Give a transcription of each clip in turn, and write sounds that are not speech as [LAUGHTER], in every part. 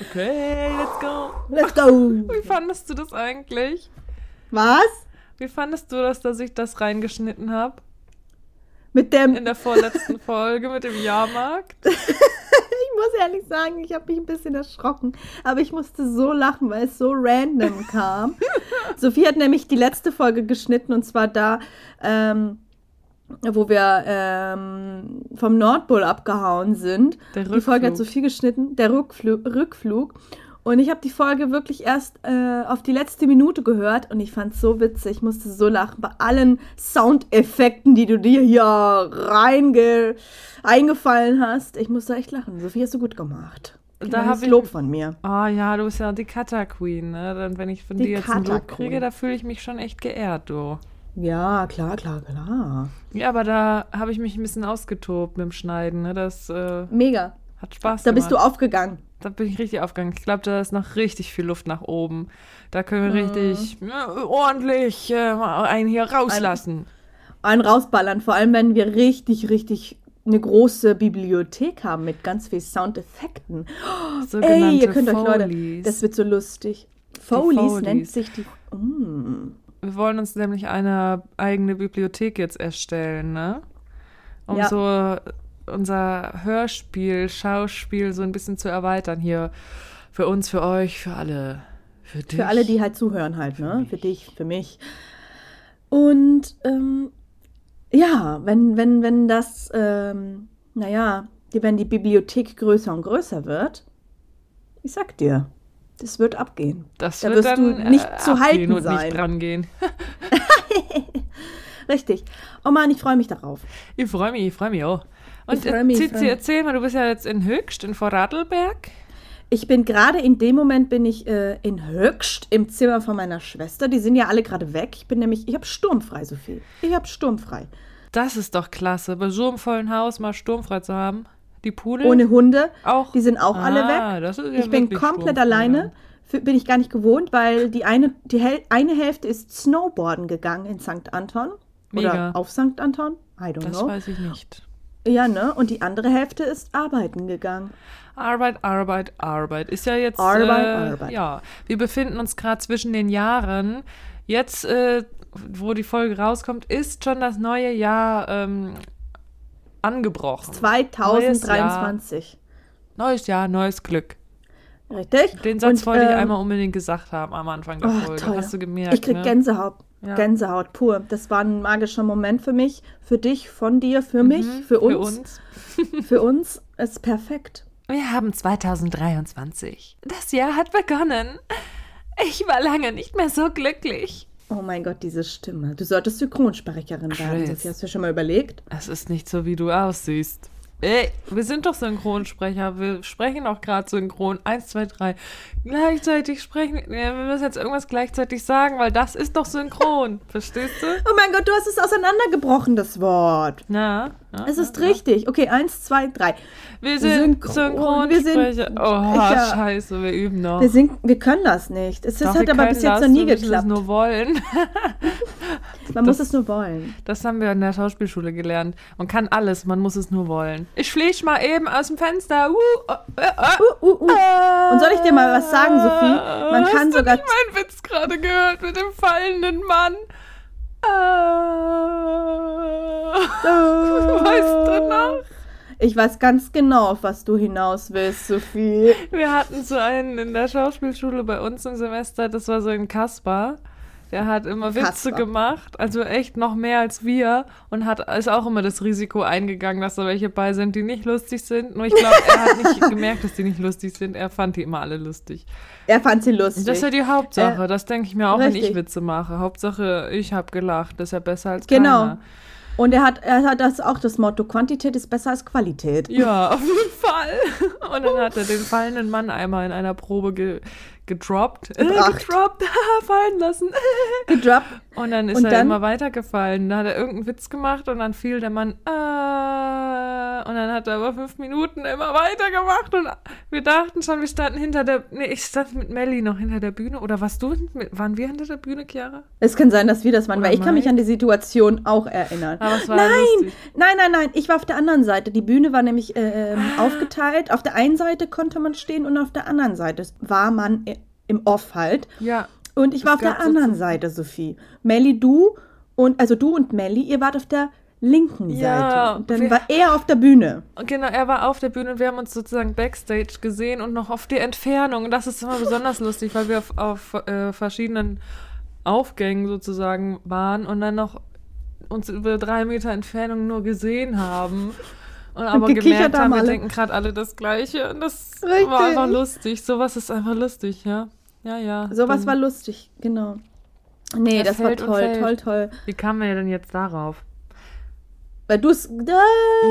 Okay, let's go. Let's go. [LAUGHS] Wie fandest du das eigentlich? Was? Wie fandest du das, dass ich das reingeschnitten habe? Mit dem. In der vorletzten Folge mit dem Jahrmarkt? [LAUGHS] ich muss ehrlich sagen, ich habe mich ein bisschen erschrocken. Aber ich musste so lachen, weil es so random kam. [LAUGHS] Sophie hat nämlich die letzte Folge geschnitten und zwar da, ähm, wo wir ähm, vom Nordpol abgehauen sind. Die Folge hat Rückflug. Sophie geschnitten, der Rückflug. Rückflug. Und ich habe die Folge wirklich erst äh, auf die letzte Minute gehört und ich fand es so witzig. Ich musste so lachen bei allen Soundeffekten, die du dir hier reinge eingefallen hast. Ich musste echt lachen. Sophie hast du gut gemacht. Da Kleines hab ich- Lob von mir. Ah ja, du bist ja die Cutter Queen, ne? Dann, wenn ich von Die dir jetzt ein Lob kriege, da fühle ich mich schon echt geehrt, du. Ja, klar, klar, klar. Ja, aber da habe ich mich ein bisschen ausgetobt mit dem Schneiden, ne? Das äh, Mega. hat Spaß Da bist du gemacht. aufgegangen. Da bin ich richtig aufgegangen. Ich glaube, da ist noch richtig viel Luft nach oben. Da können wir Mhm. richtig ja, ordentlich äh, einen hier rauslassen. Einen rausballern, vor allem wenn wir richtig, richtig eine große Bibliothek haben mit ganz viel Soundeffekten. Sogenannte Ey, ihr könnt euch, Leute, Folies. das wird so lustig. Follies, Folies. nennt sich die. Mm. Wir wollen uns nämlich eine eigene Bibliothek jetzt erstellen, ne? Um Ja. so unser Hörspiel, Schauspiel so ein bisschen zu erweitern hier. Für uns, für euch, für alle. Für dich. Für alle, die halt zuhören halt, ne? Für dich, für mich. Und ähm, ja, wenn, wenn, wenn das, ähm, naja, wenn die Bibliothek größer und größer wird, ich sag dir, das wird abgehen. das da wird wirst dann, du nicht äh, zu halten und sein. nicht dran gehen. [LAUGHS] Richtig. Oh Mann, ich freue mich darauf. Ich freue mich, ich freue mich auch. Und Zizi, erzähl mal, du bist ja jetzt in Höchst, in Vorarlberg. Ich bin gerade in dem Moment bin ich äh, in Höchst im Zimmer von meiner Schwester. Die sind ja alle gerade weg. Ich bin nämlich, ich habe sturmfrei, Sophie. Ich habe sturmfrei. Das ist doch klasse, bei so einem vollen Haus mal sturmfrei zu haben. Die Pudel Ohne Hunde. auch. Die sind auch alle Ah, weg. das ist ja ich bin komplett sturmfrei, alleine. ja. Bin ich gar nicht gewohnt, weil die eine, die Hel eine Hälfte ist Snowboarden gegangen in St. Anton. Mega. Oder auf St. Anton. I don't Das know. weiß ich nicht. Ja, ne? Und die andere Hälfte ist arbeiten gegangen. Arbeit, Arbeit, Arbeit. Ist ja jetzt. Arbeit, äh, Arbeit. Ja, wir befinden uns gerade zwischen den Jahren. Jetzt, äh, wo die Folge rauskommt, ist schon das neue Jahr ähm, angebrochen. 2023. Neues Jahr, neues Glück. Richtig? Den Satz Und, wollte ich ähm, einmal unbedingt gesagt haben am Anfang der Oh, Folge. toll. Hast du gemerkt? Ich krieg ne? Gänsehaut. Ja. Gänsehaut pur. Das war ein magischer Moment für mich, für dich, von dir, für mich, Mhm, für Für uns. uns. [LAUGHS] Für uns ist perfekt. Wir haben 2023. Das Jahr hat begonnen. Ich war lange nicht mehr so glücklich. Oh mein Gott, diese Stimme. Du solltest Synchronsprecherin werden. Sophie, hast du schon mal überlegt? Es ist nicht so, wie du aussiehst. Ey, wir sind doch Synchronsprecher. Wir sprechen auch gerade synchron. Eins, zwei, drei. Gleichzeitig sprechen. Wir müssen jetzt irgendwas gleichzeitig sagen, weil das ist doch synchron. [LAUGHS] Verstehst du? Oh mein Gott, du hast es auseinandergebrochen, das Wort. Na? na Es ist na, richtig. Okay, eins, zwei, drei. Wir sind Synchron. Wir sind- Synchronsprecher. Oh, Ich, ja. scheiße, wir üben noch. Wir, sind, wir können das nicht. Es Doch, das wir hat aber bis jetzt das, noch nie wir geklappt. Es nur wollen. [LAUGHS] Man muss es nur wollen. Das haben wir in der Schauspielschule gelernt. Man kann alles, man muss es nur wollen. Ich fliege mal eben aus dem Fenster. Uh, uh, uh, Uh, uh, uh. Und soll ich dir mal was sagen, Sophie? Man Hast kann du sogar. nicht meinen Witz gerade gehört mit dem fallenden Mann? Ah. [LAUGHS] Weißt du noch? Ich weiß ganz genau, auf was du hinaus willst, Sophie. Wir hatten so einen in der Schauspielschule bei uns im Semester, das war so ein Kasper. Der hat immer Witze Kasper. gemacht, also echt noch mehr als wir und hat ist auch immer das Risiko eingegangen, dass da welche bei sind, die nicht lustig sind. Nur ich glaube, er hat [LAUGHS] nicht gemerkt, dass die nicht lustig sind. Er fand die immer alle lustig. Er fand sie lustig. Das ist ja die Hauptsache. das denke ich mir auch, wenn ich richtig. Witze mache. Hauptsache, ich habe gelacht. Das ist ja besser als Genau. keiner. Und er hat, er hat das auch das Motto, Quantität ist besser als Qualität. Ja, auf jeden Fall. [LAUGHS] Und dann hat er den fallenden Mann einmal in einer Probe ge gedroppt. Gebracht. gedroppt, [LAUGHS] fallen lassen. Gedroppt. Und dann ist Und er dann- immer weitergefallen. Da hat er irgendeinen Witz gemacht und dann fiel der Mann, äh, und dann hat er aber fünf Minuten immer weitergemacht und wir dachten schon, wir standen hinter der, nee, ich stand mit Melly noch hinter der Bühne oder warst du, waren wir hinter der Bühne, Chiara? Es kann sein, dass wir das waren, Oder weil ich kann mich Mike? an die Situation auch erinnern. Nein, lustig. nein, nein, nein, ich war auf der anderen Seite. Die Bühne war nämlich äh, ähm, Ah. aufgeteilt. Auf der einen Seite konnte man stehen und auf der anderen Seite war man i- im Off halt. Ja, Und ich war Es auf der so anderen zu- Seite, Sophie. Melly, du und also du und Melly, ihr wart auf der linken Ja, Seite. Und dann wir- war er auf der Bühne. Und Genau, er war auf der Bühne und wir haben uns sozusagen backstage gesehen und noch auf die Entfernung. Und das ist immer besonders lustig, weil wir auf, auf äh, verschiedenen Aufgängen sozusagen waren und dann noch uns über drei Meter Entfernung nur gesehen haben. Und aber gekichert gemerkt haben haben, wir denken gerade alle das Gleiche. Und das Richtig. war einfach lustig. Sowas ist einfach lustig, ja. Ja, ja. Sowas war lustig, genau. Nee, Er das war toll, toll, toll. Wie kamen wir denn jetzt darauf? Weil du es äh,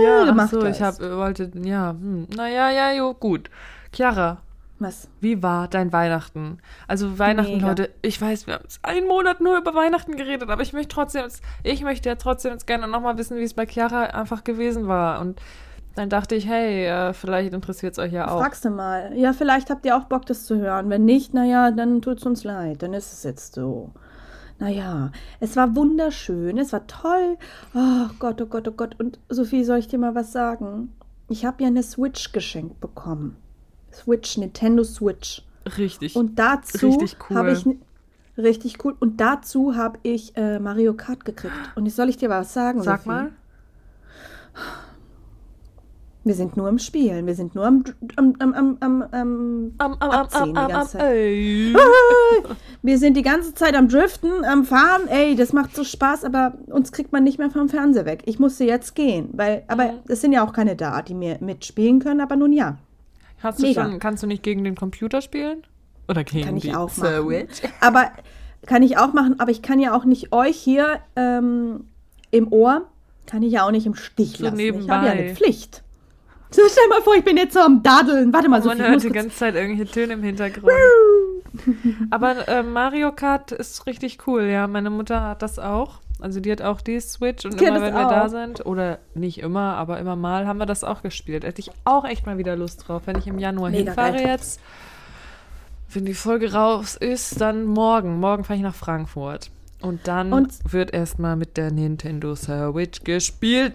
Ja, ach gemacht so, hast. ich hab, äh, wollte, ja, hm, naja, ja, jo, gut. Chiara, Was? Wie war dein Weihnachten? Also Weihnachten, Mega. Leute, ich weiß, wir haben jetzt einen Monat nur über Weihnachten geredet, aber ich möchte trotzdem, jetzt, ich möchte ja trotzdem jetzt gerne nochmal wissen, wie es bei Chiara einfach gewesen war. Und dann dachte ich, hey, äh, vielleicht interessiert es euch ja auch. Fragst du mal. Ja, vielleicht habt ihr auch Bock, das zu hören. Wenn nicht, naja, dann tut's uns leid. Dann ist es jetzt so. Naja, es war wunderschön, es war toll. Oh Gott, oh Gott, oh Gott. Und Sophie, soll ich dir mal was sagen? Ich habe ja eine Switch geschenkt bekommen. Switch, Nintendo Switch. Richtig. Und dazu Richtig cool. habe ich richtig cool. Und dazu habe ich äh, Mario Kart gekriegt. Und jetzt soll ich dir was sagen? Sag Sophie? mal. Wir sind nur im Spielen. Wir sind nur am am am am, am, am Am, am, am, abziehen am, die am, am, ganze Zeit. ey. Wir sind die ganze Zeit am Driften, am Fahren. Ey, das macht so Spaß, aber uns kriegt man nicht mehr vom Fernseher weg. Ich musste jetzt gehen, weil, aber Mhm. es sind ja auch keine da, die mir mitspielen können. Aber nun ja, Hast du Mega. schon, kannst du nicht gegen den Computer spielen? Oder gegen kann ich auch machen. Switch? Aber kann ich auch machen, aber ich kann ja auch nicht euch hier ähm, im Ohr, kann ich ja auch nicht im Stich So lassen. Ich habe ja nebenbei. eine Pflicht. So, stell mal vor, ich bin jetzt so am Daddeln. Warte mal, so Man hört die ganze Zeit irgendwelche Töne im Hintergrund. Aber äh, Mario Kart ist richtig cool, ja. Meine Mutter hat das auch. Also die hat auch die Switch und Die immer wenn wir da auch. sind, oder nicht immer, aber immer mal, haben wir das auch gespielt. Hätte ich auch echt mal wieder Lust drauf, wenn ich im Januar Mega hinfahre geil. jetzt. Wenn die Folge raus ist, dann morgen. Morgen fahre ich nach Frankfurt. Und dann Und- wird erstmal mit der Nintendo Switch gespielt.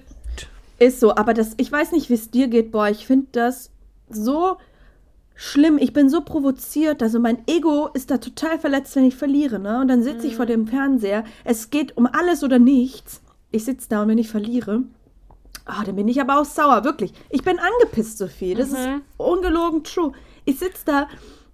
Ist so, aber das, ich weiß nicht, wie es dir geht, boah, ich finde das so schlimm. Ich bin so provoziert, also mein Ego ist da total verletzt, wenn ich verliere, ne? Und dann sitze ich vor dem Fernseher. Es geht um alles oder nichts. Ich sitze da und wenn ich verliere, ah, dann bin ich aber auch sauer, wirklich. Ich bin angepisst, Sophie. Das ist ungelogen true. Ich sitze da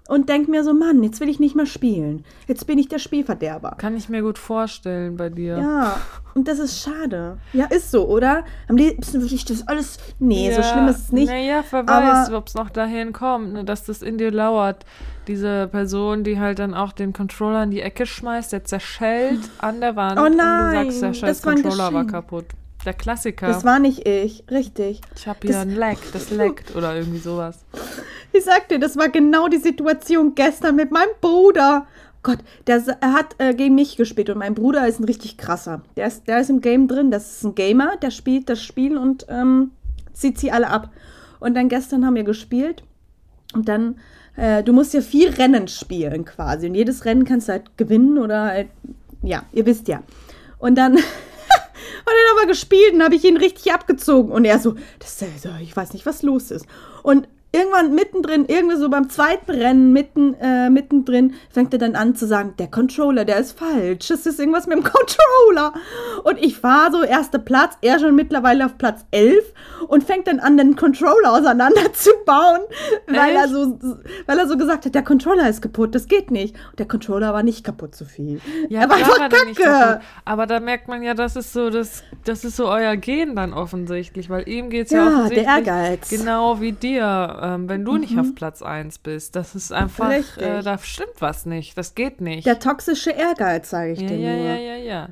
und denke mir so, Mann, jetzt will ich nicht mehr spielen. Jetzt bin ich der Spielverderber. Kann ich mir gut vorstellen bei dir. Ja, und das ist schade. Ja, ist so, oder? Am liebsten würde ich das alles. Nee, so Ja, schlimm ist es nicht. Naja, wer weiß, ob es noch dahin kommt, ne, dass das in dir lauert. Diese Person, die halt dann auch den Controller in die Ecke schmeißt, der zerschellt an der Wand Oh und nein, du sagst, der scheiß war Controller war kaputt. Der Klassiker. Das war nicht ich, richtig. ich habe hier das- ein Leck, das leckt oder irgendwie sowas. Ich sag dir, das war genau die Situation gestern mit meinem Bruder. Gott, der er hat äh, gegen mich gespielt und mein Bruder ist ein richtig krasser. Der ist, der ist im Game drin, das ist ein Gamer, der spielt das Spiel und ähm, zieht sie alle ab. Und dann gestern haben wir gespielt und dann, äh, du musst ja vier Rennen spielen quasi. Und jedes Rennen kannst du halt gewinnen oder halt, ja, ihr wisst ja. Und dann Und dann haben wir gespielt und habe ich ihn richtig abgezogen. Und er so, das, ich weiß nicht, was los ist. Und irgendwann mittendrin, irgendwie so beim zweiten Rennen, mitten, äh, mittendrin, fängt er dann an zu sagen, der Controller, der ist falsch. Es ist irgendwas mit dem [LAUGHS] Controller. Und ich war so erster Platz, er schon mittlerweile auf Platz 11 und fängt dann an, den Controller auseinanderzubauen, weil er, so, weil er so gesagt hat, der Controller ist kaputt, das geht nicht. Und der Controller war nicht kaputt, Sophie. Ja, er war einfach der kacke. Aber da merkt man ja, das ist so, das, das ist so euer Gen dann offensichtlich, weil ihm geht es ja, Ja, der offensichtlich Ehrgeiz. genau wie dir, ähm, wenn du nicht auf Platz 1 bist. Das ist einfach, äh, da stimmt was nicht. Das geht nicht. Der toxische Ehrgeiz, sage ich ja, dir ja, nur. ja, ja, ja.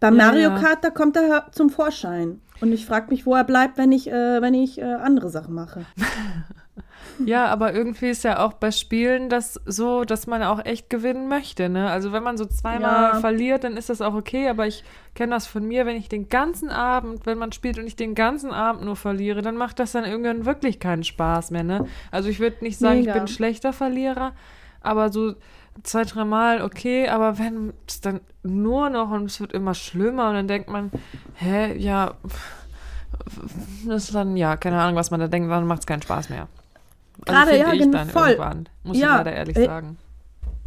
Beim Ja, Mario ja. Kart, da kommt er zum Vorschein. Und ich frage mich, wo er bleibt, wenn ich, äh, wenn ich äh, andere Sachen mache. [LAUGHS] Ja, aber irgendwie ist ja auch bei Spielen das so, dass man auch echt gewinnen möchte, ne? Also wenn man so zweimal Ja. verliert, dann ist das auch okay, aber ich kenne das von mir, wenn ich den ganzen Abend, wenn man spielt und ich den ganzen Abend nur verliere, dann macht das dann irgendwann wirklich keinen Spaß mehr, ne? Also ich würde nicht sagen, Mega. ich bin ein schlechter Verlierer, aber so zwei, dreimal okay, aber wenn es dann nur noch und es wird immer schlimmer und dann denkt man, hä, ja, das ist dann, ja, keine Ahnung, was man da denkt, dann macht es keinen Spaß mehr. Gerade, finde ja, ich dann voll. irgendwann, muss Ja, ich leider ehrlich äh, sagen.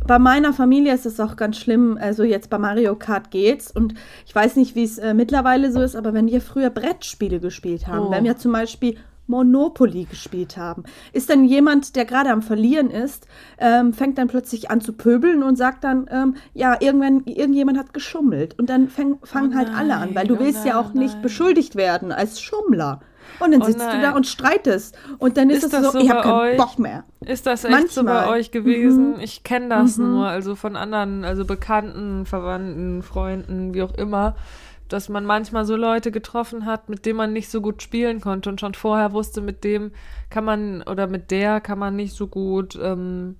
Bei meiner Familie ist es auch ganz schlimm. Also jetzt bei Mario Kart geht's. Und ich weiß nicht, wie es äh, mittlerweile so ist, aber wenn wir früher Brettspiele gespielt haben, Oh. wenn wir zum Beispiel Monopoly gespielt haben, ist dann jemand, der gerade am Verlieren ist, ähm, fängt dann plötzlich an zu pöbeln und sagt dann, ähm, ja, irgendwann, irgendjemand hat geschummelt. Und dann fäng, fangen Oh halt alle an, weil du nein, oh willst ja auch nein, nicht nein. beschuldigt werden als Schummler. Und dann Oh sitzt du da und streitest. Und dann ist, Ist es das so, so ich habe keinen? Bock mehr. Ist das echt so bei manchmal. euch gewesen? Mhm. Ich kenne das Mhm. nur, also von anderen, also Bekannten, Verwandten, Freunden, wie auch immer, dass man manchmal so Leute getroffen hat, mit denen man nicht so gut spielen konnte und schon vorher wusste, mit dem kann man oder mit der kann man nicht so gut ähm,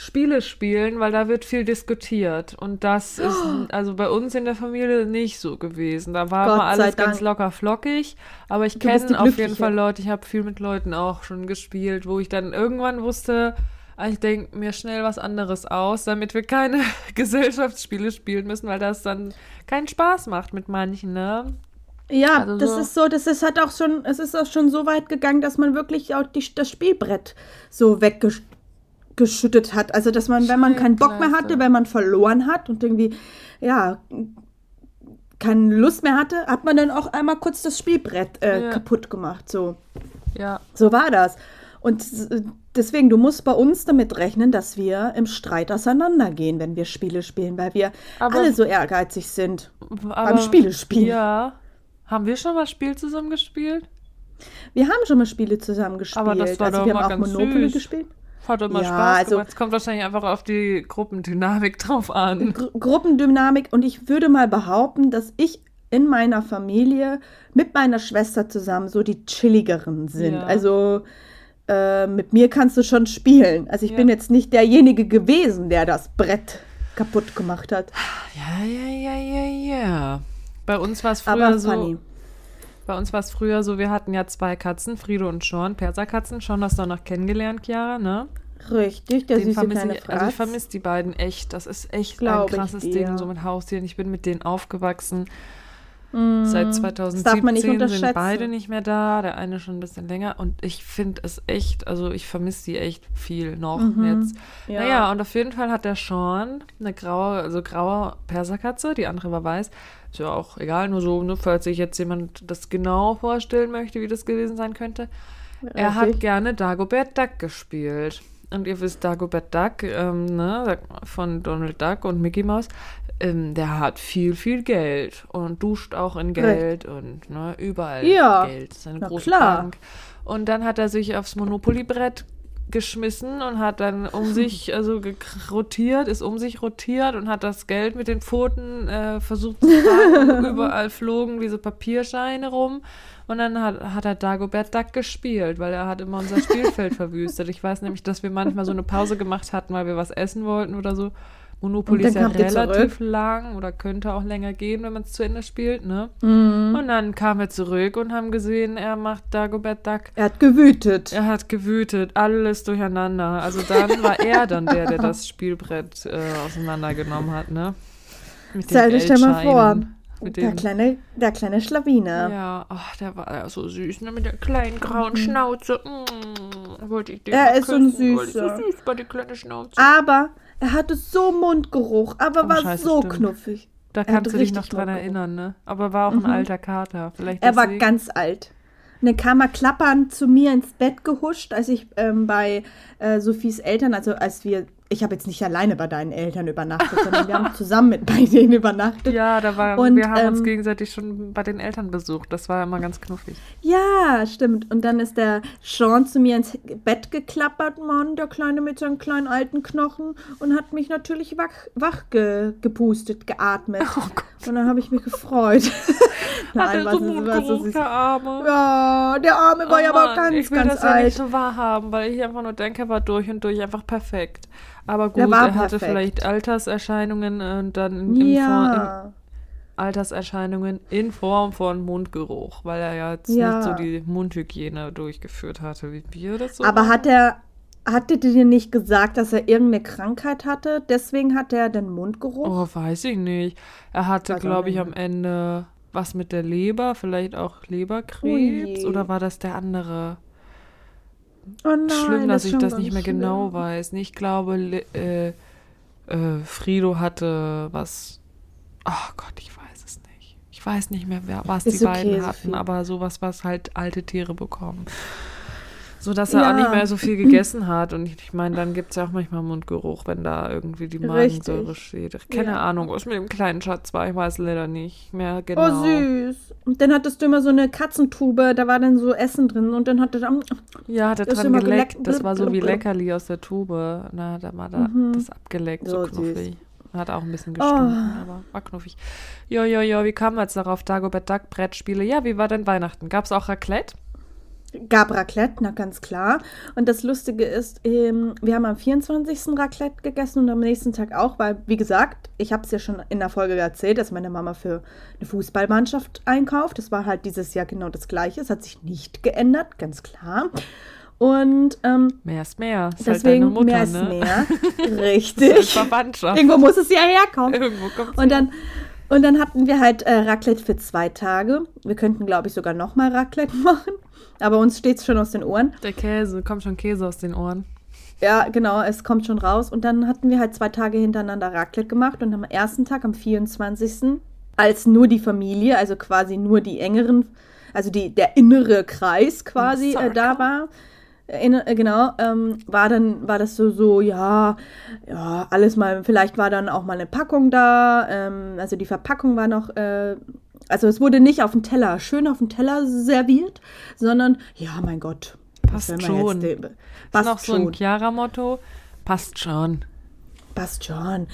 Spiele spielen, weil da wird viel diskutiert. Und das ist [GASPS] also bei uns in der Familie nicht so gewesen. Da war Gott immer alles ganz locker flockig. Aber ich kenne auf jeden. Fall Leute, ich habe viel mit Leuten auch schon gespielt, wo ich dann irgendwann wusste, ah, ich denke mir schnell was anderes aus, damit wir keine [LAUGHS] Gesellschaftsspiele spielen müssen, weil das dann keinen Spaß macht mit manchen, ne? Ja, Also das so- ist so, das ist halt auch schon, es ist auch schon so weit gegangen, dass man wirklich auch die, das Spielbrett so weggeschüttet hat. Also, dass man, wenn man keinen Bock mehr hatte, wenn man verloren hat und irgendwie, ja, keine Lust mehr hatte, hat man dann auch einmal kurz das Spielbrett äh, Ja. kaputt gemacht. So. Ja. So war das. Und deswegen, du musst bei uns damit rechnen, dass wir im Streit auseinandergehen, wenn wir Spiele spielen, weil wir Aber- alle so ehrgeizig sind. Aber, Spiele spielen. Ja. Haben wir schon mal Spiel zusammen gespielt? Wir haben schon mal Spiele zusammen gespielt. Aber das war also doch wir mal haben auch ganz Monopoly süß. gespielt. Hat immer Ja, Spaß also- gemacht. Es kommt wahrscheinlich einfach auf die Gruppendynamik drauf an. Gru Gruppendynamik und ich würde mal behaupten, dass ich in meiner Familie mit meiner Schwester zusammen so die chilligeren sind. Ja. Also äh, mit mir kannst du schon spielen. Also ich Ja. bin jetzt nicht derjenige gewesen, der das Brett kaputt gemacht hat. Ja, ja, ja, ja, ja. Bei uns war es früher Aber so. funny. Bei uns war es früher so, wir hatten ja zwei Katzen, Friede und Sean, Perserkatzen. Sean hast du auch noch kennengelernt, Chiara, ne? Richtig, der Den süße kleine ich, also ich vermisse die beiden echt. Das ist echt Glaub ein krasses. Ding, so mit Haustieren. Ich bin mit denen aufgewachsen. Mm, Seit das 2017 darf man nicht sind beide nicht mehr da, der eine schon ein bisschen länger. Und ich finde es echt, also ich vermisse die echt viel noch Mhm. jetzt. Ja. Naja, und auf jeden Fall hat der Sean eine graue, also graue Perserkatze, die andere war weiß. Ist ja auch egal, nur so, ne, falls sich jetzt jemand das genau vorstellen möchte, wie das gewesen sein könnte. Er hat gerne Dagobert Duck gespielt. Und ihr wisst, Dagobert Duck, ähm, ne, von Donald Duck und Mickey Mouse, ähm, der hat viel, viel Geld und duscht auch in Geld und ne, überall Ja, Geld. Das ist eine na große klar. Bank. Und dann hat er sich aufs Monopoly-Brett geschmissen und hat dann um [LAUGHS] sich, also rotiert, ist um sich rotiert und hat das Geld mit den Pfoten äh, versucht zu fangen. [LAUGHS] Überall flogen diese Papierscheine rum. Und dann hat, hat er Dagobert Duck gespielt, weil er hat immer unser Spielfeld [LAUGHS] verwüstet. Ich weiß nämlich, dass wir manchmal so eine Pause gemacht hatten, weil wir was essen wollten oder so. Monopoly ist ja relativ lang oder könnte auch länger gehen, wenn man es zu Ende spielt, ne? Mhm. Und dann kamen wir zurück und haben gesehen, er macht Dagobert Duck. Er hat gewütet. Er hat gewütet, alles durcheinander. Also dann war er dann der, der das Spielbrett äh, auseinandergenommen hat, ne? Mit Stell dir stell mal vor, der kleine, der kleine Schlawiner. ja, ach, der war ja so süß, ne? Mit der kleinen grauen Schnauze. Mm, wollte ich den Er ist so ein küssen, weil die Süßer. So süß war die kleine Schnauze. Aber er hatte so Mundgeruch, aber Oh, war scheiße, so stimmt. knuffig. da kannst du dich noch dran Mundgeruch. erinnern, ne? Aber war auch ein alter Kater. Vielleicht Er war deswegen. ganz alt. Und dann kam er klappernd zu mir ins Bett gehuscht, als ich ähm, bei äh, Sophies Eltern, also als wir, ich habe jetzt nicht alleine bei deinen Eltern übernachtet, sondern wir haben [LAUGHS] zusammen mit bei denen übernachtet. Ja, da war, Und, wir haben uns ähm, gegenseitig schon bei den Eltern besucht. Das war immer ganz knuffig. Ja, stimmt. Und dann ist der Sean zu mir ins Bett geklappert, Mann, der Kleine mit seinen kleinen alten Knochen und hat mich natürlich wach, wach ge, gepustet, geatmet. Und dann habe ich mich gefreut. [LAUGHS] Hat er so Mundgeruch, der Arme. Ja, der Arme war Oh ja aber ganz, ich will ganz das ja nicht alt. so wahrhaben, weil ich einfach nur denke, er war durch und durch einfach perfekt. Aber gut, er hatte perfekt. vielleicht Alterserscheinungen und dann in, Ja, Alterserscheinungen in Form von Mundgeruch, weil er ja jetzt Ja. nicht so die Mundhygiene durchgeführt hatte, wie wir das so. aber hat er, hatte dir nicht gesagt, dass er irgendeine Krankheit hatte? Deswegen hat er den Mundgeruch? Oh, weiß ich nicht. Er hatte, glaube ich, am Ende was mit der Leber, vielleicht auch Leberkrebs Ui. oder war das der andere? Oh nein, Schlimm, dass ist ich das nicht mehr schlimm. genau weiß. Ich glaube, äh, äh, Frido hatte was. Ach Gott, ich weiß es nicht. Ich weiß nicht mehr, wer, was Ist die okay, beiden Sophie. hatten, aber sowas, was halt alte Tiere bekommen. So dass er Ja. auch nicht mehr so viel gegessen hat. Und ich, ich meine, dann gibt es ja auch manchmal Mundgeruch, wenn da irgendwie die Richtig. Magensäure steht. Keine Ja. Ahnung, was mit dem kleinen Schatz war, ich weiß leider nicht mehr genau. Oh, süß. Und dann hattest du immer so eine Katzentube, da war dann so Essen drin und dann hat er dann, Ja, hat er dran geleckt. geleckt. Das war so wie. Leckerli aus der Tube. Na, er mal da Mhm. das abgeleckt, so, So süß. knuffig. Hat auch ein bisschen Oh. gestunken, aber war knuffig. Jo, jo, jo, wie kam wir jetzt darauf? Dagobert Duck, Brettspiele. Ja, wie war denn Weihnachten? Gab es auch Raclette? Gab Raclette, na ganz klar. Und das Lustige ist, ähm, wir haben am 24. Raclette gegessen und am nächsten Tag auch, weil, wie gesagt, ich habe es ja schon in der Folge erzählt, dass meine Mama für eine Fußballmannschaft einkauft. Das war halt dieses Jahr genau das Gleiche. Es hat sich nicht geändert, ganz klar. Und ähm, Mehr ist mehr. Ist halt deswegen deine Mutter, mehr ist ne? mehr. [LAUGHS] Richtig. Verwandtschaft. Irgendwo muss es ja herkommen. Irgendwo kommt Und dann, und dann hatten wir halt äh, Raclette für zwei Tage. Wir könnten, glaube ich, sogar nochmal Raclette [LAUGHS] machen. Aber uns steht es schon aus den Ohren. der Käse, kommt schon Käse aus den Ohren. Ja, genau, es kommt schon raus. Und dann hatten wir halt zwei Tage hintereinander Raclette gemacht. Und am ersten Tag, am 24., als nur die Familie, also quasi nur die engeren, also die, der innere Kreis quasi äh, da war. In, äh, genau, ähm, war dann, war das so, so, ja, ja, alles mal, vielleicht war dann auch mal eine Packung da, ähm, also die Verpackung war noch, äh, also es wurde nicht auf dem Teller, schön auf dem Teller serviert, sondern, ja, mein Gott. Passt schon. jetzt, Das ist Passt noch so ein schon. Chiara-Motto. Passt schon. Passt schon.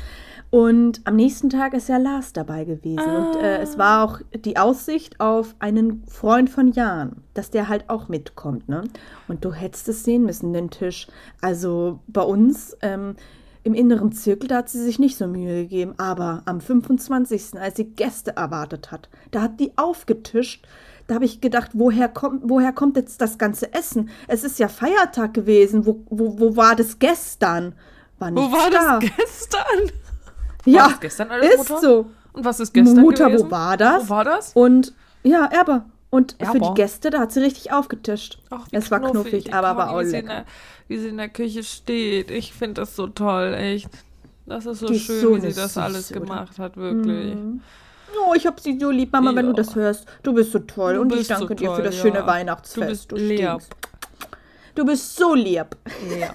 Und am nächsten Tag ist ja Lars dabei gewesen. Und äh, es war auch die Aussicht auf einen Freund von Jan, dass der halt auch mitkommt. Ne? Und du hättest es sehen müssen, den Tisch. Also bei uns ähm, im inneren Zirkel, da hat sie sich nicht so Mühe gegeben. Aber am 25., als sie Gäste erwartet hat, da hat die aufgetischt. Da habe ich gedacht, woher kommt, woher kommt jetzt das ganze Essen? Es ist ja Feiertag gewesen. Wo, wo, wo war das gestern? War Wo nichts war das da. gestern? Ja, das gestern alles, ist Mutter? so. Und was ist gestern Mutter, gewesen? wo war das? Wo war das? Und ja, Erbe. Und für Erbe. die Gäste, da hat sie richtig aufgetischt. Ach, wie es war knuffig, aber Guck mal, war auch wie sie in lecker. der, Wie sie in der Küche steht. Ich finde das so toll, echt. Das ist so Die schön, so wie sie das alles oder? gemacht hat, wirklich. Mhm. Oh, ich hab sie so lieb, Mama, wenn du Ja. das hörst. Du bist so toll Du und ich bist so danke dir für das ja. schöne Weihnachtsfest. Du bist lieb. stinkst. Du bist so lieb. Ja.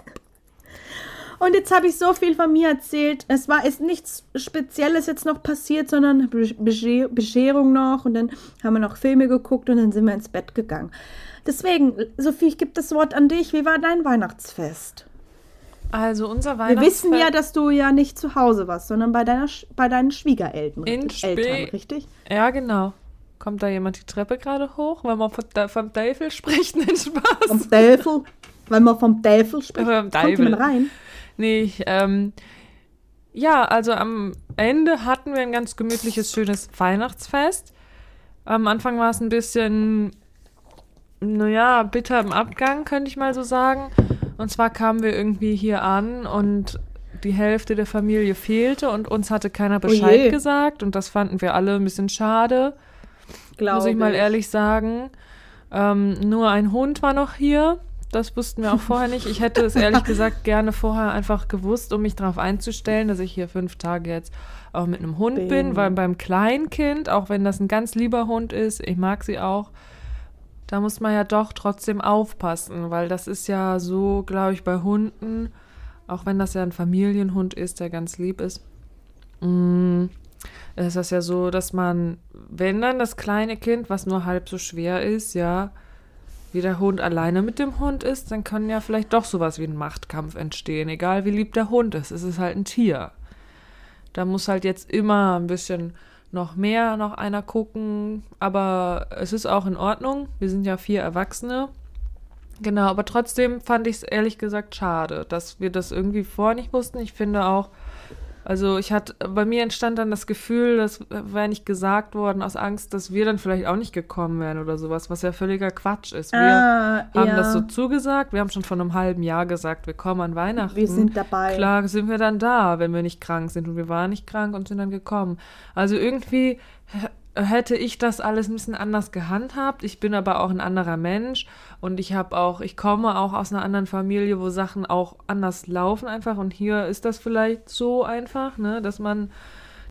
Und jetzt habe ich so viel von mir erzählt. Es war ist nichts Spezielles jetzt noch passiert, sondern Be- Besche- Bescherung noch und dann haben wir noch Filme geguckt und dann sind wir ins Bett gegangen. Deswegen, Sophie, ich gebe das Wort an dich. Wie war dein Weihnachtsfest? Also unser Wir Weihnachtsfest. wissen ja, dass du ja nicht zu Hause warst, sondern bei, deiner, bei deinen Schwiegereltern, In richtig? Spee- Eltern, richtig? Ja, genau. Kommt da jemand die Treppe gerade hoch, wenn man von vom Teufel spricht? [LAUGHS] Nein, Spaß. Vom Teufel. Wenn man vom Teufel spricht, Vom kommt jemand rein. Nee, ich, ähm, ja, also am Ende hatten wir ein ganz gemütliches, schönes Weihnachtsfest. Am Anfang war es ein bisschen, naja, bitter im Abgang, könnte ich mal so sagen. Und zwar kamen wir irgendwie hier an und die Hälfte der Familie fehlte und uns hatte keiner Bescheid je. gesagt und das fanden wir alle ein bisschen schade, Glaube muss ich mal ehrlich sagen. Ähm, nur ein Hund war noch hier. Das wussten wir auch vorher nicht. Ich hätte es ehrlich [LAUGHS] gesagt gerne vorher einfach gewusst, um mich darauf einzustellen, dass ich hier fünf Tage jetzt auch mit einem Hund bin, Bin. weil beim Kleinkind, auch wenn das ein ganz lieber Hund ist, ich mag sie auch, da muss man ja doch trotzdem aufpassen, weil das ist ja so, glaube ich, bei Hunden, auch wenn das ja ein Familienhund ist, der ganz lieb ist, mm, ist das ja so, dass man, wenn dann das kleine Kind, was nur halb so schwer ist, ja, wie der Hund alleine mit dem Hund ist, dann kann ja vielleicht doch sowas wie ein Machtkampf entstehen, egal wie lieb der Hund ist. Es ist halt ein Tier. Da muss halt jetzt immer ein bisschen noch mehr, noch einer gucken. Aber es ist auch in Ordnung. Wir sind ja vier Erwachsene. Genau, aber trotzdem fand ich es ehrlich gesagt schade, dass wir das irgendwie vorher nicht wussten. Ich finde auch, also ich hatte, bei mir entstand dann das Gefühl, das wäre nicht gesagt worden aus Angst, dass wir dann vielleicht auch nicht gekommen wären oder sowas, was ja völliger Quatsch ist. Wir Ah, haben ja. das so zugesagt, wir haben schon vor einem halben Jahr gesagt, wir kommen an Weihnachten. Wir sind dabei. Klar sind wir dann da, wenn wir nicht krank sind und wir waren nicht krank und sind dann gekommen. Also irgendwie hätte ich das alles ein bisschen anders gehandhabt. Ich bin aber auch ein anderer Mensch und ich habe auch, ich komme auch aus einer anderen Familie, wo Sachen auch anders laufen einfach und hier ist das vielleicht so einfach, ne, dass man,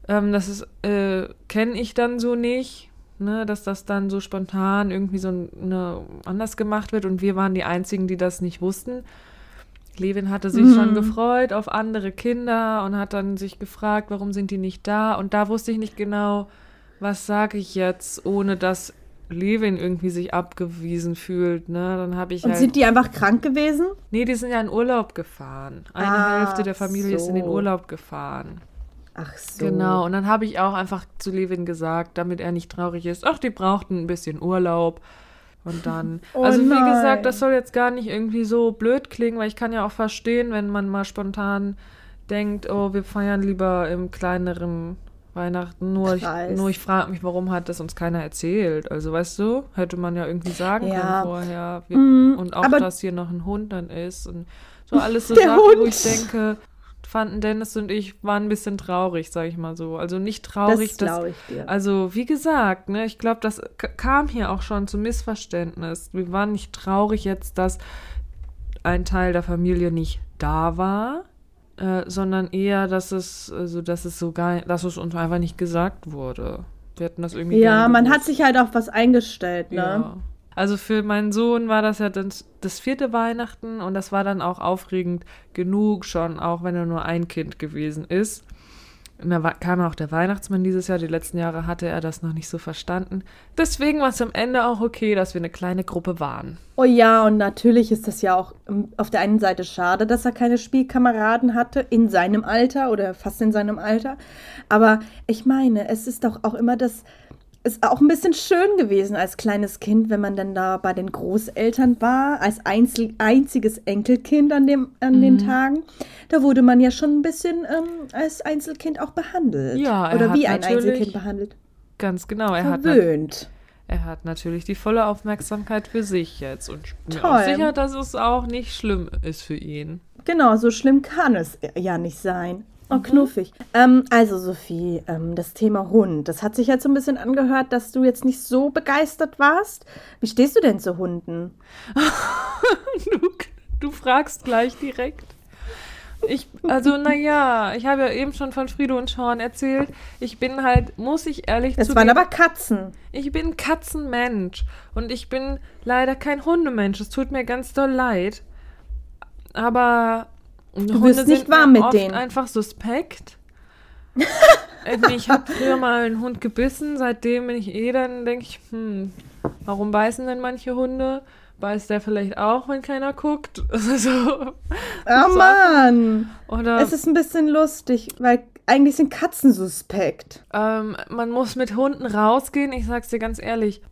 ähm, das ist, äh, kenne ich dann so nicht. Ne, dass das dann so spontan irgendwie so ne, anders gemacht wird und wir waren die Einzigen, die das nicht wussten. Levin hatte sich schon gefreut auf andere Kinder und hat dann sich gefragt, warum sind die nicht da? Und da wusste ich nicht genau, was sage ich jetzt, ohne dass Levin irgendwie sich abgewiesen fühlt. Ne? Dann habe ich Und halt. sind die einfach krank gewesen? nee, die sind ja in Urlaub gefahren. Eine Ah, Hälfte der Familie ist in den so. Urlaub gefahren. Ach so. Genau, und dann habe ich auch einfach zu Levin gesagt, damit er nicht traurig ist, ach, die brauchten ein bisschen Urlaub. Und dann, [LAUGHS] Oh also wie nein. gesagt, das soll jetzt gar nicht irgendwie so blöd klingen, weil ich kann ja auch verstehen, wenn man mal spontan denkt, oh, wir feiern lieber im kleineren Weihnachten. Nur ich, nur ich frage mich, warum hat das uns keiner erzählt? Also weißt du, hätte man ja irgendwie sagen Ja. können vorher. Wir, Mhm, und auch, dass hier noch ein Hund dann ist und so [LAUGHS] alles so Sachen, wo Hund. ich denke, fanden Dennis und ich waren ein bisschen traurig, sag ich mal so. Also nicht traurig, das dass, ich dir. also wie gesagt, ne, ich glaube, das kam hier auch schon zum Missverständnis. Wir waren nicht traurig jetzt, dass ein Teil der Familie nicht da war, äh, sondern eher, dass es, also dass es so gar, dass es uns einfach nicht gesagt wurde. Wir hätten das irgendwie Ja, man hat sich halt auf was eingestellt, ne? Ja. Also für meinen Sohn war das ja dann das vierte Weihnachten und das war dann auch aufregend genug schon, auch wenn er nur ein Kind gewesen ist. Und da kam auch der Weihnachtsmann dieses Jahr. Die letzten Jahre hatte er das noch nicht so verstanden. Deswegen war es am Ende auch okay, dass wir eine kleine Gruppe waren. Oh ja, und natürlich ist das ja auch ähm, auf der einen Seite schade, dass er keine Spielkameraden hatte in seinem Alter oder fast in seinem Alter. Aber ich meine, es ist doch auch immer das, ist auch ein bisschen schön gewesen als kleines Kind, wenn man dann da bei den Großeltern war, als Einzel einziges Enkelkind an, dem, an Mhm. den Tagen. Da wurde man ja schon ein bisschen ähm, als Einzelkind auch behandelt. Ja, er Oder hat wie ein Einzelkind behandelt. Ganz genau. Er hat, Verwöhnt. er hat natürlich die volle Aufmerksamkeit für sich jetzt. Und ich bin Toll. sicher, dass es auch nicht schlimm ist für ihn. Genau, so schlimm kann es ja nicht sein. Oh, Mhm. knuffig. Ähm, also, Sophie, ähm, das Thema Hund. Das hat sich jetzt so ein bisschen angehört, dass du jetzt nicht so begeistert warst. Wie stehst du denn zu Hunden? [LAUGHS] Du, du fragst gleich direkt. Ich, also, naja, ich habe ja eben schon von Frido und Sean erzählt. Ich bin halt, muss ich ehrlich Es zugeben, waren aber Katzen. ich bin Katzenmensch und ich bin leider kein Hundemensch. Es tut mir ganz doll leid. Aber Hunde wirst nicht sind warm mit denen. einfach suspekt. [LAUGHS] Ich habe früher mal einen Hund gebissen, seitdem bin ich eh dann, denke ich, hm, warum beißen denn manche Hunde? Beißt der vielleicht auch, wenn keiner guckt? [LAUGHS] so. Oh Mann! Oder Es ist ein bisschen lustig, weil eigentlich sind Katzen suspekt. ähm, man muss mit Hunden rausgehen. Ich sag's dir ganz ehrlich.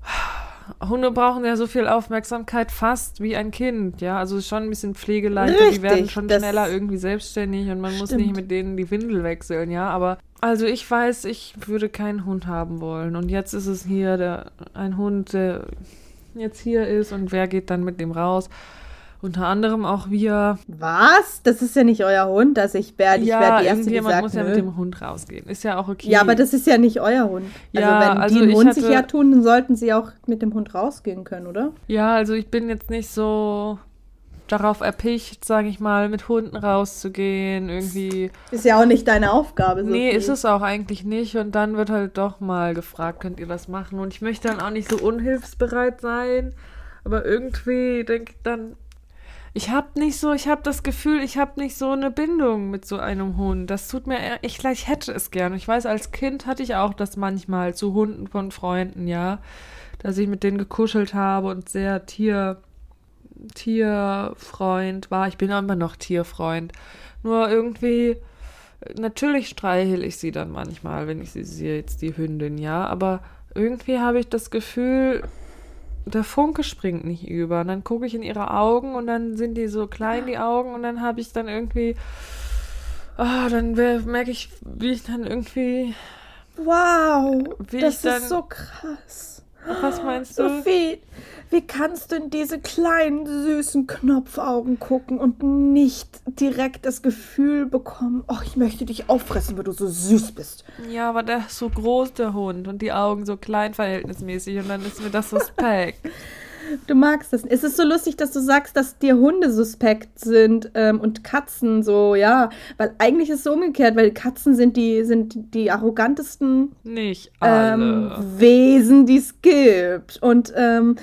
Hunde brauchen ja so viel Aufmerksamkeit fast wie ein Kind, ja. Also schon ein bisschen Pflegeleichter, die Richtig, werden schon schneller irgendwie selbstständig und man muss stimmt. nicht mit denen die Windel wechseln, ja. Aber also ich weiß, ich würde keinen Hund haben wollen. Und jetzt ist es hier der, ein Hund, der jetzt hier ist und wer geht dann mit dem raus? Unter anderem auch wir. Was? Das ist ja nicht euer Hund, dass ich werde. Ich ja, werde die erste, die irgendjemand sagt, muss ja nö. mit dem Hund rausgehen. Ist ja auch okay. Ja, aber das ist ja nicht euer Hund. Ja, also wenn also die ich Hund sich hatte- ja tun, dann sollten sie auch mit dem Hund rausgehen können, oder? Ja, also ich bin jetzt nicht so darauf erpicht, sage ich mal, mit Hunden rauszugehen, irgendwie. Ist ja auch nicht deine Aufgabe. Nee, Sophie. ist es auch eigentlich nicht. Und dann wird halt doch mal gefragt, könnt ihr das machen? Und ich möchte dann auch nicht so unhilfsbereit sein. Aber irgendwie denke ich dann, ich habe nicht so, ich habe das Gefühl, ich habe nicht so eine Bindung mit so einem Hund. Das tut mir, eher- ich, ich hätte es gern. Ich weiß, als Kind hatte ich auch das manchmal zu Hunden von Freunden, ja, dass ich mit denen gekuschelt habe und sehr Tier, Tierfreund war. Ich bin auch immer noch Tierfreund. Nur irgendwie, Natürlich streichel ich sie dann manchmal, wenn ich sie sehe, jetzt die Hündin, ja. Aber irgendwie habe ich das Gefühl, der Funke springt nicht über. Und dann gucke ich in ihre Augen und dann sind die so klein, die Augen, und dann habe ich dann irgendwie. Ah, dann merke ich, wie ich dann irgendwie. Wow, Wie das ich dann- ist so krass. Was meinst du? Sophie, wie kannst du in diese kleinen, süßen Knopfaugen gucken und nicht direkt das Gefühl bekommen, oh, ich möchte dich auffressen, weil du so süß bist. Ja, aber der ist so groß, der Hund, und die Augen so klein verhältnismäßig, und dann ist mir das suspekt. [LAUGHS] Du magst das. Es ist so lustig, dass du sagst, dass dir Hunde suspekt sind ähm, und Katzen so, ja. Weil eigentlich ist es so umgekehrt, weil Katzen sind die, sind die arrogantesten Nicht ähm. Wesen, die es gibt. Und ähm,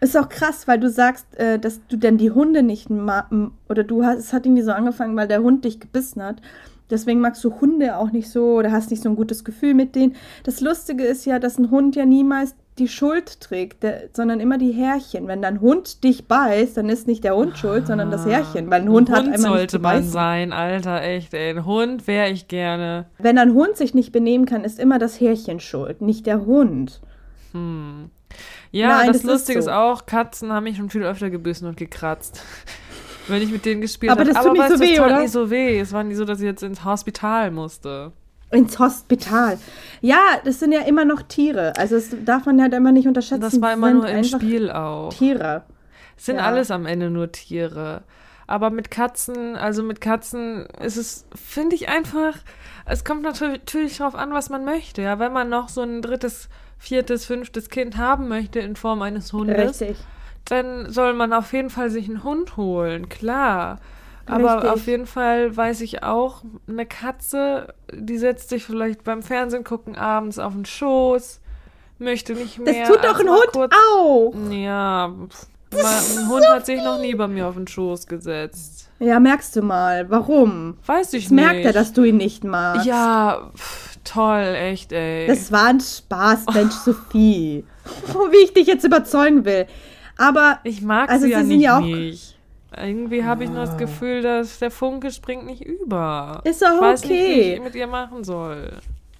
ist auch krass, weil du sagst, äh, dass du dann die Hunde nicht ma oder du hast, es hat irgendwie so angefangen, weil der Hund dich gebissen hat. Deswegen magst du Hunde auch nicht so oder hast nicht so ein gutes Gefühl mit denen. Das Lustige ist ja, dass ein Hund ja niemals die Schuld trägt, der, sondern immer die Härchen. Wenn dein Hund dich beißt, dann ist nicht der Hund schuld, sondern das Härchen, weil ein Hund hat einmal nicht sollte man beißen. sein, Alter, echt, ey. Ein Hund wäre ich gerne. Wenn ein Hund sich nicht benehmen kann, ist immer das Härchen schuld, nicht der Hund. Hm. Ja, Nein, das, das ist Lustige ist, so. auch, Katzen haben mich schon viel öfter gebissen und gekratzt. [LAUGHS] Wenn ich mit denen gespielt Aber habe. das tut nicht weißt so du, es weh, tat oder? nicht so weh. Es war nicht so, dass ich jetzt ins Hospital musste. Ins Hospital. Ja, das sind ja immer noch Tiere. Also das darf man ja immer nicht unterschätzen. Das war immer nur im Spiel auch. Tiere. Es sind Ja. alles am Ende nur Tiere. Aber mit Katzen, also mit Katzen ist es, finde ich einfach, es kommt natürlich, natürlich darauf an, was man möchte. Ja, wenn man noch so ein drittes, viertes, fünftes Kind haben möchte in Form eines Hundes, Richtig. dann soll man auf jeden Fall sich einen Hund holen, klar. Aber Richtig. auf jeden Fall weiß ich auch, eine Katze, die setzt sich vielleicht beim Fernsehen gucken abends auf den Schoß, möchte nicht Das mehr. tut doch ein Hund kurz auch. ja, mal, ein Hund hat sich noch nie bei mir auf den Schoß gesetzt. Ja, merkst du mal. Warum? Weiß ich Das nicht. merkt er, dass du ihn nicht magst. Ja, pf, toll, echt, ey. Das war ein Spaß, Mensch, [LAUGHS] Sophie. Wie ich dich jetzt überzeugen will. Aber ich mag also sie ja sie sind nicht, ja auch- nicht. Irgendwie habe ich nur das Gefühl, dass der Funke springt nicht über. Ist doch ich weiß okay. nicht, wie ich mit ihr machen soll.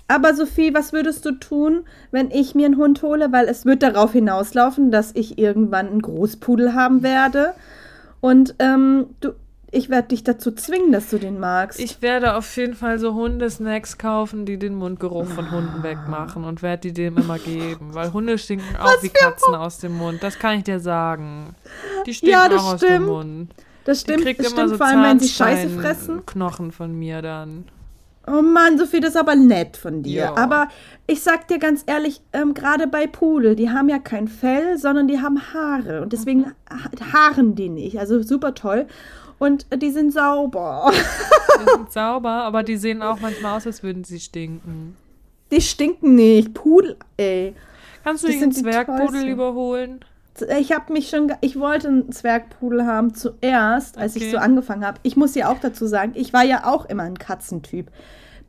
Aber Sophie, was würdest du tun, wenn ich mir einen Hund hole? Weil es wird darauf hinauslaufen, dass ich irgendwann einen Großpudel haben werde. Und ähm, du, ich werde dich dazu zwingen, dass du den magst. Ich werde auf jeden Fall so Hundesnacks kaufen, die den Mundgeruch von Hunden wegmachen und werde die dem immer geben. Weil Hunde stinken auch wie Katzen aus dem Mund. Das kann ich dir sagen. Die stinken Ja, das auch aus dem stimmt. Mund. das Die stimmt, kriegt das immer stimmt so vor allem, wenn sie Scheiße fressen. Zahnsteinknochen von mir dann. Oh Mann, Sophie, das ist aber nett von dir. Ja. Aber ich sag dir ganz ehrlich, ähm, gerade bei Pudel, die haben ja kein Fell, sondern die haben Haare. Und deswegen Mhm. ha- haaren die nicht. Also super toll. Und die sind sauber. Die [LAUGHS] sind sauber, aber die sehen auch manchmal aus, als würden sie stinken. Die stinken nicht. Pudel, ey. Kannst du die Zwergpudel tollsten. überholen? Ich habe mich schon, ich wollte einen Zwergpudel haben zuerst, als ich Okay. so angefangen habe. Ich muss ja auch dazu sagen, ich war ja auch immer ein Katzentyp.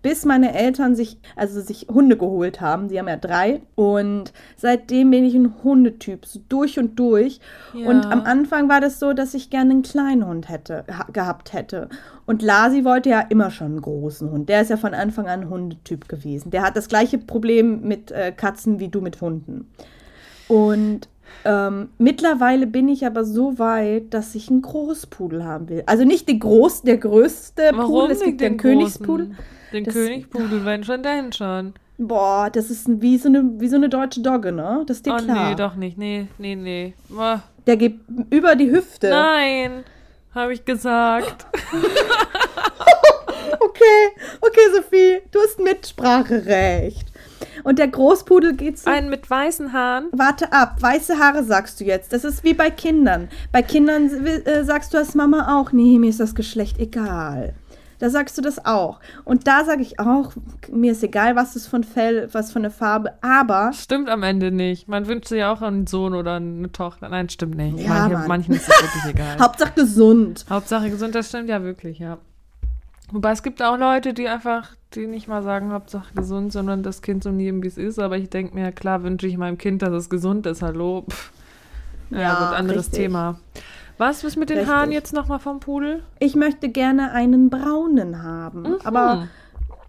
Bis meine Eltern sich, also sich Hunde geholt haben. Sie haben ja drei. Und seitdem bin ich ein Hundetyp, so durch und durch. Ja. Und am Anfang war das so, dass ich gerne einen kleinen Hund hätte, ha, gehabt hätte. Und Lasi wollte ja immer schon einen großen Hund. Der ist ja von Anfang an ein Hundetyp gewesen. Der hat das gleiche Problem mit äh, Katzen wie du mit Hunden. Und ähm, mittlerweile bin ich aber so weit, dass ich einen Großpudel haben will. Also nicht den groß, der größte Warum Pudel, es gibt den? Königspudel. Den Das- Königspudel, wenn schon, denn schon. Boah, das ist wie so, eine, wie so eine deutsche Dogge, ne? Das ist dir Oh klar. nee, doch nicht. Nee, nee, nee. Oh, Der geht über die Hüfte. nein, habe ich gesagt. [LAUGHS] [LAUGHS] Okay, okay, Sophie, du hast Mitspracherecht. Und der Großpudel geht so. Einen mit weißen Haaren. Warte ab, weiße Haare sagst du jetzt. Das ist wie bei Kindern. Bei Kindern äh, sagst du als Mama auch, nee, mir ist das Geschlecht egal. Da sagst du das auch. Und da sage ich auch, mir ist egal, was ist von Fell, was von der Farbe, aber Stimmt am Ende nicht. Man wünscht sich ja auch einen Sohn oder eine Tochter. Nein, stimmt nicht. Ja, Manche, Mann. manchen ist es wirklich [LAUGHS] egal. Hauptsache gesund. Hauptsache gesund, das stimmt ja wirklich, ja. Wobei es gibt auch Leute, die einfach, die nicht mal sagen, Hauptsache gesund, sondern das Kind so nehmen, wie es ist. Aber ich denke mir, klar wünsche ich meinem Kind, dass es gesund ist. Hallo. Pff. Ja, Ja, gut, anderes richtig. Thema. Was ist mit den Richtig. Haaren jetzt nochmal vom Pudel? Ich möchte gerne einen braunen haben. Mhm. Aber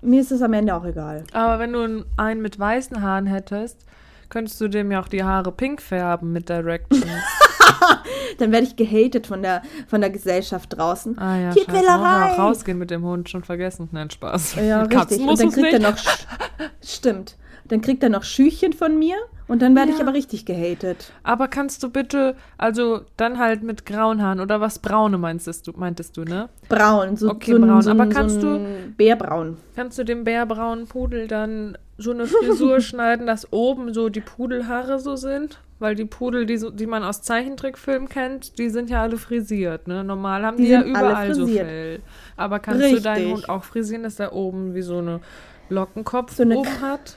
mir ist es am Ende auch egal. Aber wenn du einen mit weißen Haaren hättest, könntest du dem ja auch die Haare pink färben mit Directions. [LAUGHS] Dann werde ich gehatet von der, von der Gesellschaft draußen. Ah ja, Tierquälerei. Auch rausgehen mit dem Hund, schon vergessen. Nein, Spaß. Ja, [LAUGHS] Mit Katzen richtig. Und muss dann kriegt er noch. [LAUGHS] Stimmt. Dann kriegt er noch Schüchchen von mir und dann werde ich Ja. aber richtig gehatet. Aber kannst du bitte, also dann halt mit grauen Haaren oder was Braune meinst du, meintest du, ne? Braun, so, Okay, so, braun. so, Aber kannst so ein Bärbraun. Kannst du dem bärbraunen Pudel dann so eine Frisur [LAUGHS] schneiden, dass oben so die Pudelhaare so sind? Weil die Pudel, die, so, die man aus Zeichentrickfilmen kennt, die sind ja alle frisiert, ne? Normal haben die, Die ja überall so. Fell. Aber kannst du deinen Richtig. Hund auch frisieren, dass er oben wie so eine Lockenkopf So eine oben hat?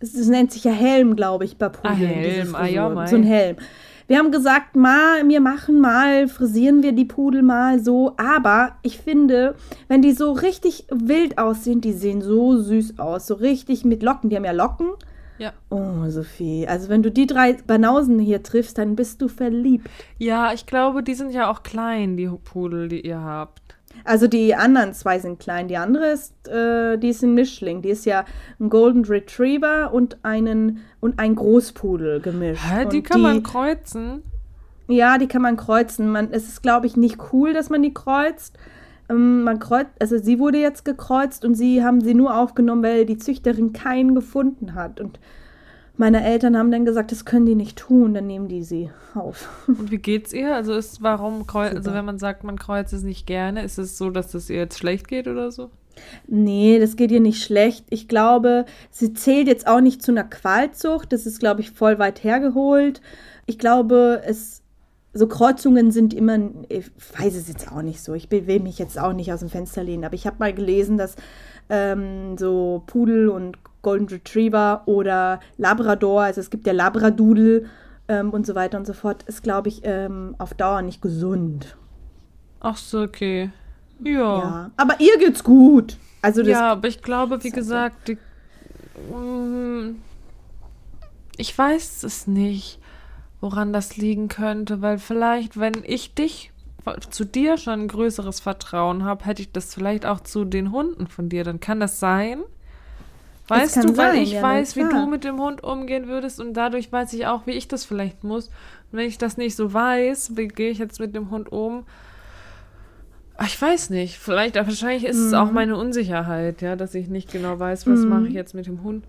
Es, nennt sich ja Helm, glaube ich, bei Pudeln. Ah, Helm. Ah, ja, Frisur. mei. so ein Helm. Wir haben gesagt, mal, wir machen mal, frisieren wir die Pudel mal so. Aber ich finde, wenn die so richtig wild aussehen, die sehen so süß aus. So richtig mit Locken. Die haben ja Locken. Ja. Oh, Sophie. Also wenn du die drei Banausen hier triffst, dann bist du verliebt. Ja, ich glaube, die sind ja auch klein, die Pudel, die ihr habt. Also die anderen zwei sind klein. Die andere ist, äh, die ist ein Mischling. Die ist ja ein Golden Retriever und einen und ein Großpudel gemischt. Hä, die und kann man kreuzen? Ja, die kann man kreuzen. Man, es ist, glaube ich, nicht cool, dass man die kreuzt. Ähm, man kreuzt, also sie wurde jetzt gekreuzt und sie haben sie nur aufgenommen, weil die Züchterin keinen gefunden hat. Und meine Eltern haben dann gesagt, das können die nicht tun, dann nehmen die sie auf. Und wie geht's ihr? Also ist warum kreu also wenn man sagt, man kreuzt es nicht gerne, ist es so, dass es ihr jetzt schlecht geht oder so? Nee, das geht ihr nicht schlecht. Ich glaube, sie zählt jetzt auch nicht zu einer Qualzucht. Das ist, glaube ich, voll weit hergeholt. Ich glaube, es so Kreuzungen sind immer, ich weiß es jetzt auch nicht so. Ich will mich jetzt auch nicht aus dem Fenster lehnen, aber ich habe mal gelesen, dass ähm, so Pudel und Golden Retriever oder Labrador, also es gibt ja Labradudel ähm, und so weiter und so fort, ist, glaube ich, ähm, auf Dauer nicht gesund. Ach so, okay. Ja. Ja. Aber ihr geht's gut. Also Ja, aber ich glaube, wie Sache. gesagt, die, Mm, ich weiß es nicht, woran das liegen könnte, weil vielleicht, wenn ich dich zu dir schon ein größeres Vertrauen habe, hätte ich das vielleicht auch zu den Hunden von dir. Dann kann das sein. Weißt du, weil sein, ich ja, weiß, wie du mit dem Hund umgehen würdest und dadurch weiß ich auch, wie ich das vielleicht muss. Und wenn ich das nicht so weiß, wie gehe ich jetzt mit dem Hund um? Ah, Ich weiß nicht. Vielleicht, aber wahrscheinlich ist es Mhm. auch meine Unsicherheit, ja, dass ich nicht genau weiß, was Mhm. mache ich jetzt mit dem Hund.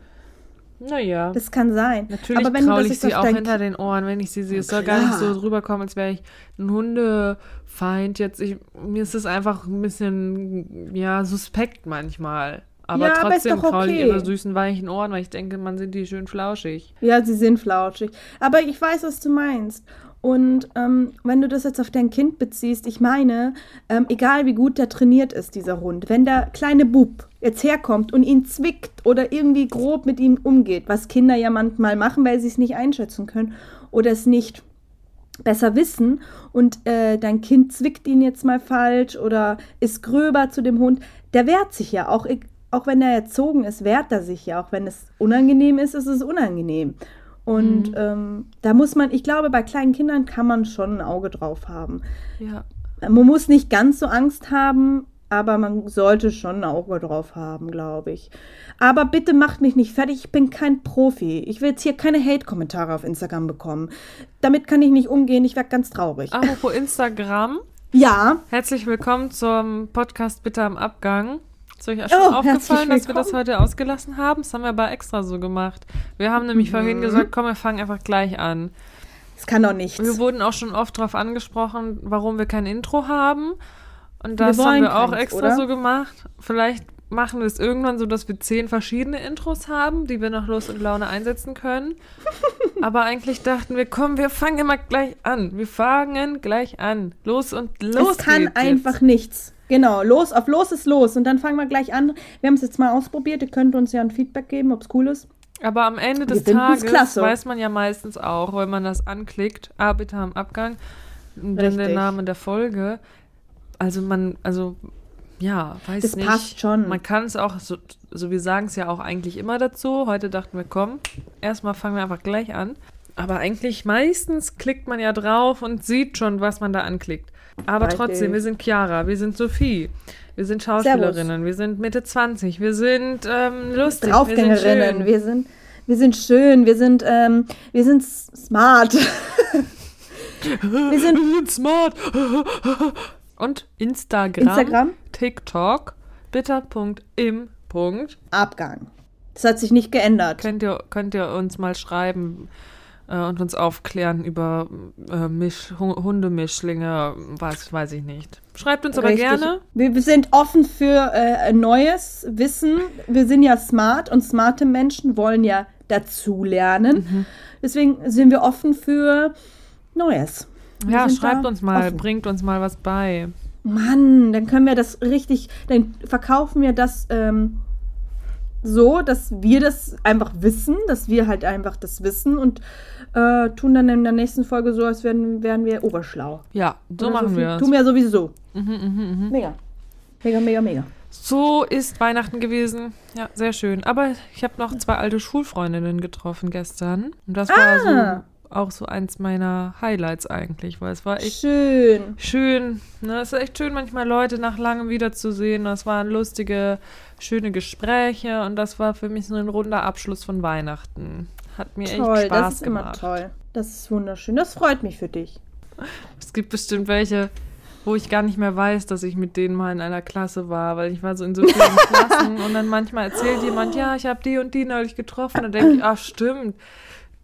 Naja. Das kann sein. Natürlich Aber wenn kraul ich sie auch hinter den Ohren, wenn ich sie sehe. Es soll gar nicht so rüberkommen, als wäre ich ein Hundefeind. Jetzt, ich, mir ist es einfach ein bisschen, ja, suspekt manchmal. Aber Ja, aber trotzdem doch kraul ich okay. immer süßen, weichen Ohren, weil ich denke, man sind die schön flauschig. Ja, sie sind flauschig. Aber ich weiß, was du meinst. Und ähm, wenn du das jetzt auf dein Kind beziehst, ich meine, ähm, egal wie gut der trainiert ist, dieser Hund, wenn der kleine Bub jetzt herkommt und ihn zwickt oder irgendwie grob mit ihm umgeht, was Kinder ja manchmal machen, weil sie es nicht einschätzen können oder es nicht besser wissen und äh, dein Kind zwickt ihn jetzt mal falsch oder ist gröber zu dem Hund, der wehrt sich ja auch, auch wenn er erzogen ist, wehrt er sich ja, auch wenn es unangenehm ist, ist es unangenehm. Und ähm, da muss man, ich glaube, bei kleinen Kindern kann man schon ein Auge drauf haben. Ja. Man muss nicht ganz so Angst haben, aber man sollte schon ein Auge drauf haben, glaube ich. Aber bitte macht mich nicht fertig, ich bin kein Profi. Ich will jetzt hier keine Hate-Kommentare auf Instagram bekommen. Damit kann ich nicht umgehen, ich werde ganz traurig. Apropos Instagram. [LAUGHS] Ja, Herzlich willkommen zum Podcast Bitte am Abgang. Ist euch auch schon Oh, aufgefallen, dass wir das heute ausgelassen haben? Das haben wir aber extra so gemacht. Wir haben nämlich Mhm. vorhin gesagt, komm, wir fangen einfach gleich an. es kann doch nichts. Wir wurden auch schon oft darauf angesprochen, warum wir kein Intro haben. Und das Wir haben wir auch extra oder? so gemacht. Vielleicht machen wir es irgendwann so, dass wir zehn verschiedene Intros haben, die wir nach Lust und Laune einsetzen können. [LAUGHS] Aber eigentlich dachten wir, komm, wir fangen immer gleich an. Wir fangen gleich an. Los und los. es kann einfach Jetzt. nichts. Genau, los, auf los ist los. Und dann fangen wir gleich an. Wir haben es jetzt mal ausprobiert. Ihr könnt uns ja ein Feedback geben, ob es cool ist. Aber am Ende des Tages klasse. weiß man ja meistens auch, wenn man das anklickt, ah, bitte am Abgang, und dann der. Name der Folge. Also man, also ja, weiß Das nicht. passt schon. Man kann es auch, so, so wir sagen es ja auch eigentlich immer dazu. Heute dachten wir, komm, erstmal fangen wir einfach gleich an. Aber eigentlich meistens klickt man ja drauf und sieht schon, was man da anklickt. Aber Richtig. trotzdem, wir sind Chiara, wir sind Sophie. Wir sind Schauspielerinnen, wir sind Mitte 20, wir sind ähm, lustig, wir sind wir sind, wir sind schön, wir sind, ähm, wir sind smart. schön. [LAUGHS] wir sind wir sind smart. Und Instagram, Instagram, TikTok, bitter.im. Abgang. Das hat sich nicht geändert. Könnt ihr, könnt ihr uns mal schreiben und uns aufklären über äh, Misch, Hu- Hundemischlinge, was weiß ich nicht. Schreibt uns aber Richtig. gerne. Wir sind offen für äh, neues Wissen. Wir sind ja smart und smarte Menschen wollen ja dazulernen. Mhm. Deswegen sind wir offen für Neues. Wir Ja, schreibt uns mal, offen. bringt uns mal was bei. Mann, dann können wir das richtig, dann verkaufen wir das ähm, so, dass wir das einfach wissen, dass wir halt einfach das wissen und äh, tun dann in der nächsten Folge so, als wären, wären wir oberschlau. Ja, so Oder machen viel- wir es. Tun wir sowieso. Mhm, mhm, mhm. Mega. Mega, mega, mega. So ist Weihnachten gewesen. Ja, sehr schön. Aber ich habe noch zwei alte Schulfreundinnen getroffen gestern. Und das war Ah. so auch so eins meiner Highlights eigentlich, weil es war echt Schön. schön. Ne? Es ist echt schön, manchmal Leute nach langem wiederzusehen. Das waren lustige, schöne Gespräche und das war für mich so ein runder Abschluss von Weihnachten. Hat mir Toll, echt Spaß das ist immer gemacht. toll. Das ist wunderschön. Das freut mich für dich. Es gibt bestimmt welche, wo ich gar nicht mehr weiß, dass ich mit denen mal in einer Klasse war, weil ich war so in so vielen [LAUGHS] Klassen und dann manchmal erzählt jemand, ja, ich habe die und die neulich getroffen. Und dann denke ich, ach stimmt,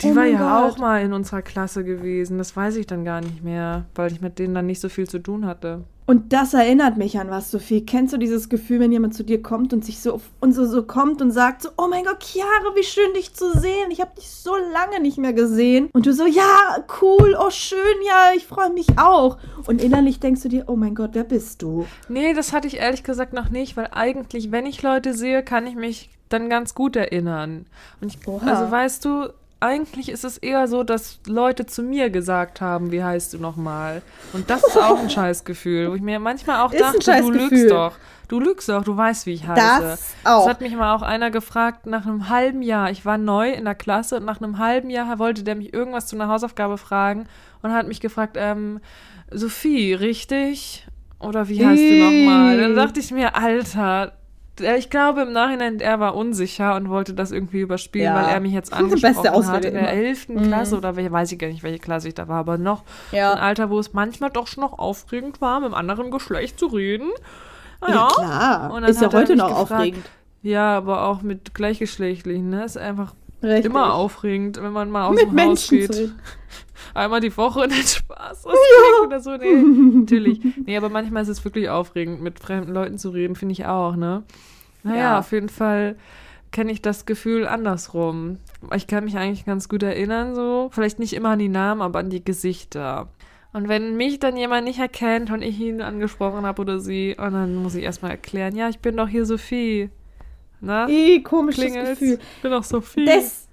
die Oh war ja Gott. auch mal in unserer Klasse gewesen. Das weiß ich dann gar nicht mehr, weil ich mit denen dann nicht so viel zu tun hatte. Und das erinnert mich an was, Sophie. Kennst du dieses Gefühl, wenn jemand zu dir kommt und sich so und so, so kommt und sagt so, oh mein Gott, Chiara, wie schön dich zu sehen. Ich habe dich so lange nicht mehr gesehen. Und du so, ja, cool, oh schön, ja, ich freue mich auch. Und innerlich denkst du dir, oh mein Gott, wer bist du? Nee, das hatte ich ehrlich gesagt noch nicht, weil eigentlich, wenn ich Leute sehe, kann ich mich dann ganz gut erinnern. Und ich, Oha. also weißt du, eigentlich ist es eher so, dass Leute zu mir gesagt haben, wie heißt du nochmal? Und das ist auch ein [LAUGHS] Scheißgefühl, wo ich mir manchmal auch Ist dachte, du lügst doch. Du lügst doch, du weißt, wie ich heiße. Das auch. Das hat mich mal auch einer gefragt nach einem halben Jahr. Ich war neu in der Klasse und nach einem halben Jahr wollte der mich irgendwas zu einer Hausaufgabe fragen und hat mich gefragt, ähm, Sophie, richtig? Oder wie heißt du nochmal? Dann dachte ich mir, Alter, ich glaube im Nachhinein, er war unsicher und wollte das irgendwie überspielen, Ja. weil er mich jetzt angesprochen hat Ausrede in der. 11. Mhm. Klasse oder welche, weiß ich gar nicht, welche Klasse ich da war, aber noch so ein Ja, Alter, wo es manchmal doch schon noch aufregend war, mit einem anderen Geschlecht zu reden. Ah ja klar. Und dann Ist ja heute noch gefragt, aufregend. Ja, aber auch mit gleichgeschlechtlichen, ne? Ist einfach Richtig. immer aufregend, wenn man mal aus Mit dem Haus Menschen geht. zu reden. [LAUGHS] Einmal die Woche und dann Spaß [LAUGHS] ja. [LAUGHS] oder so. Nee, natürlich. Nee, aber manchmal ist es wirklich aufregend, mit fremden Leuten zu reden, finde ich auch, ne? Naja, Ja. auf jeden Fall kenne ich das Gefühl andersrum. Ich kann mich eigentlich ganz gut erinnern, so. Vielleicht nicht immer an die Namen, aber an die Gesichter. Und wenn mich dann jemand nicht erkennt und ich ihn angesprochen habe oder sie, und dann muss ich erstmal erklären, ja, ich bin doch hier Sophie. Na? Ih, komisches Klingelt's? Gefühl. Ich bin doch Sophie. Des,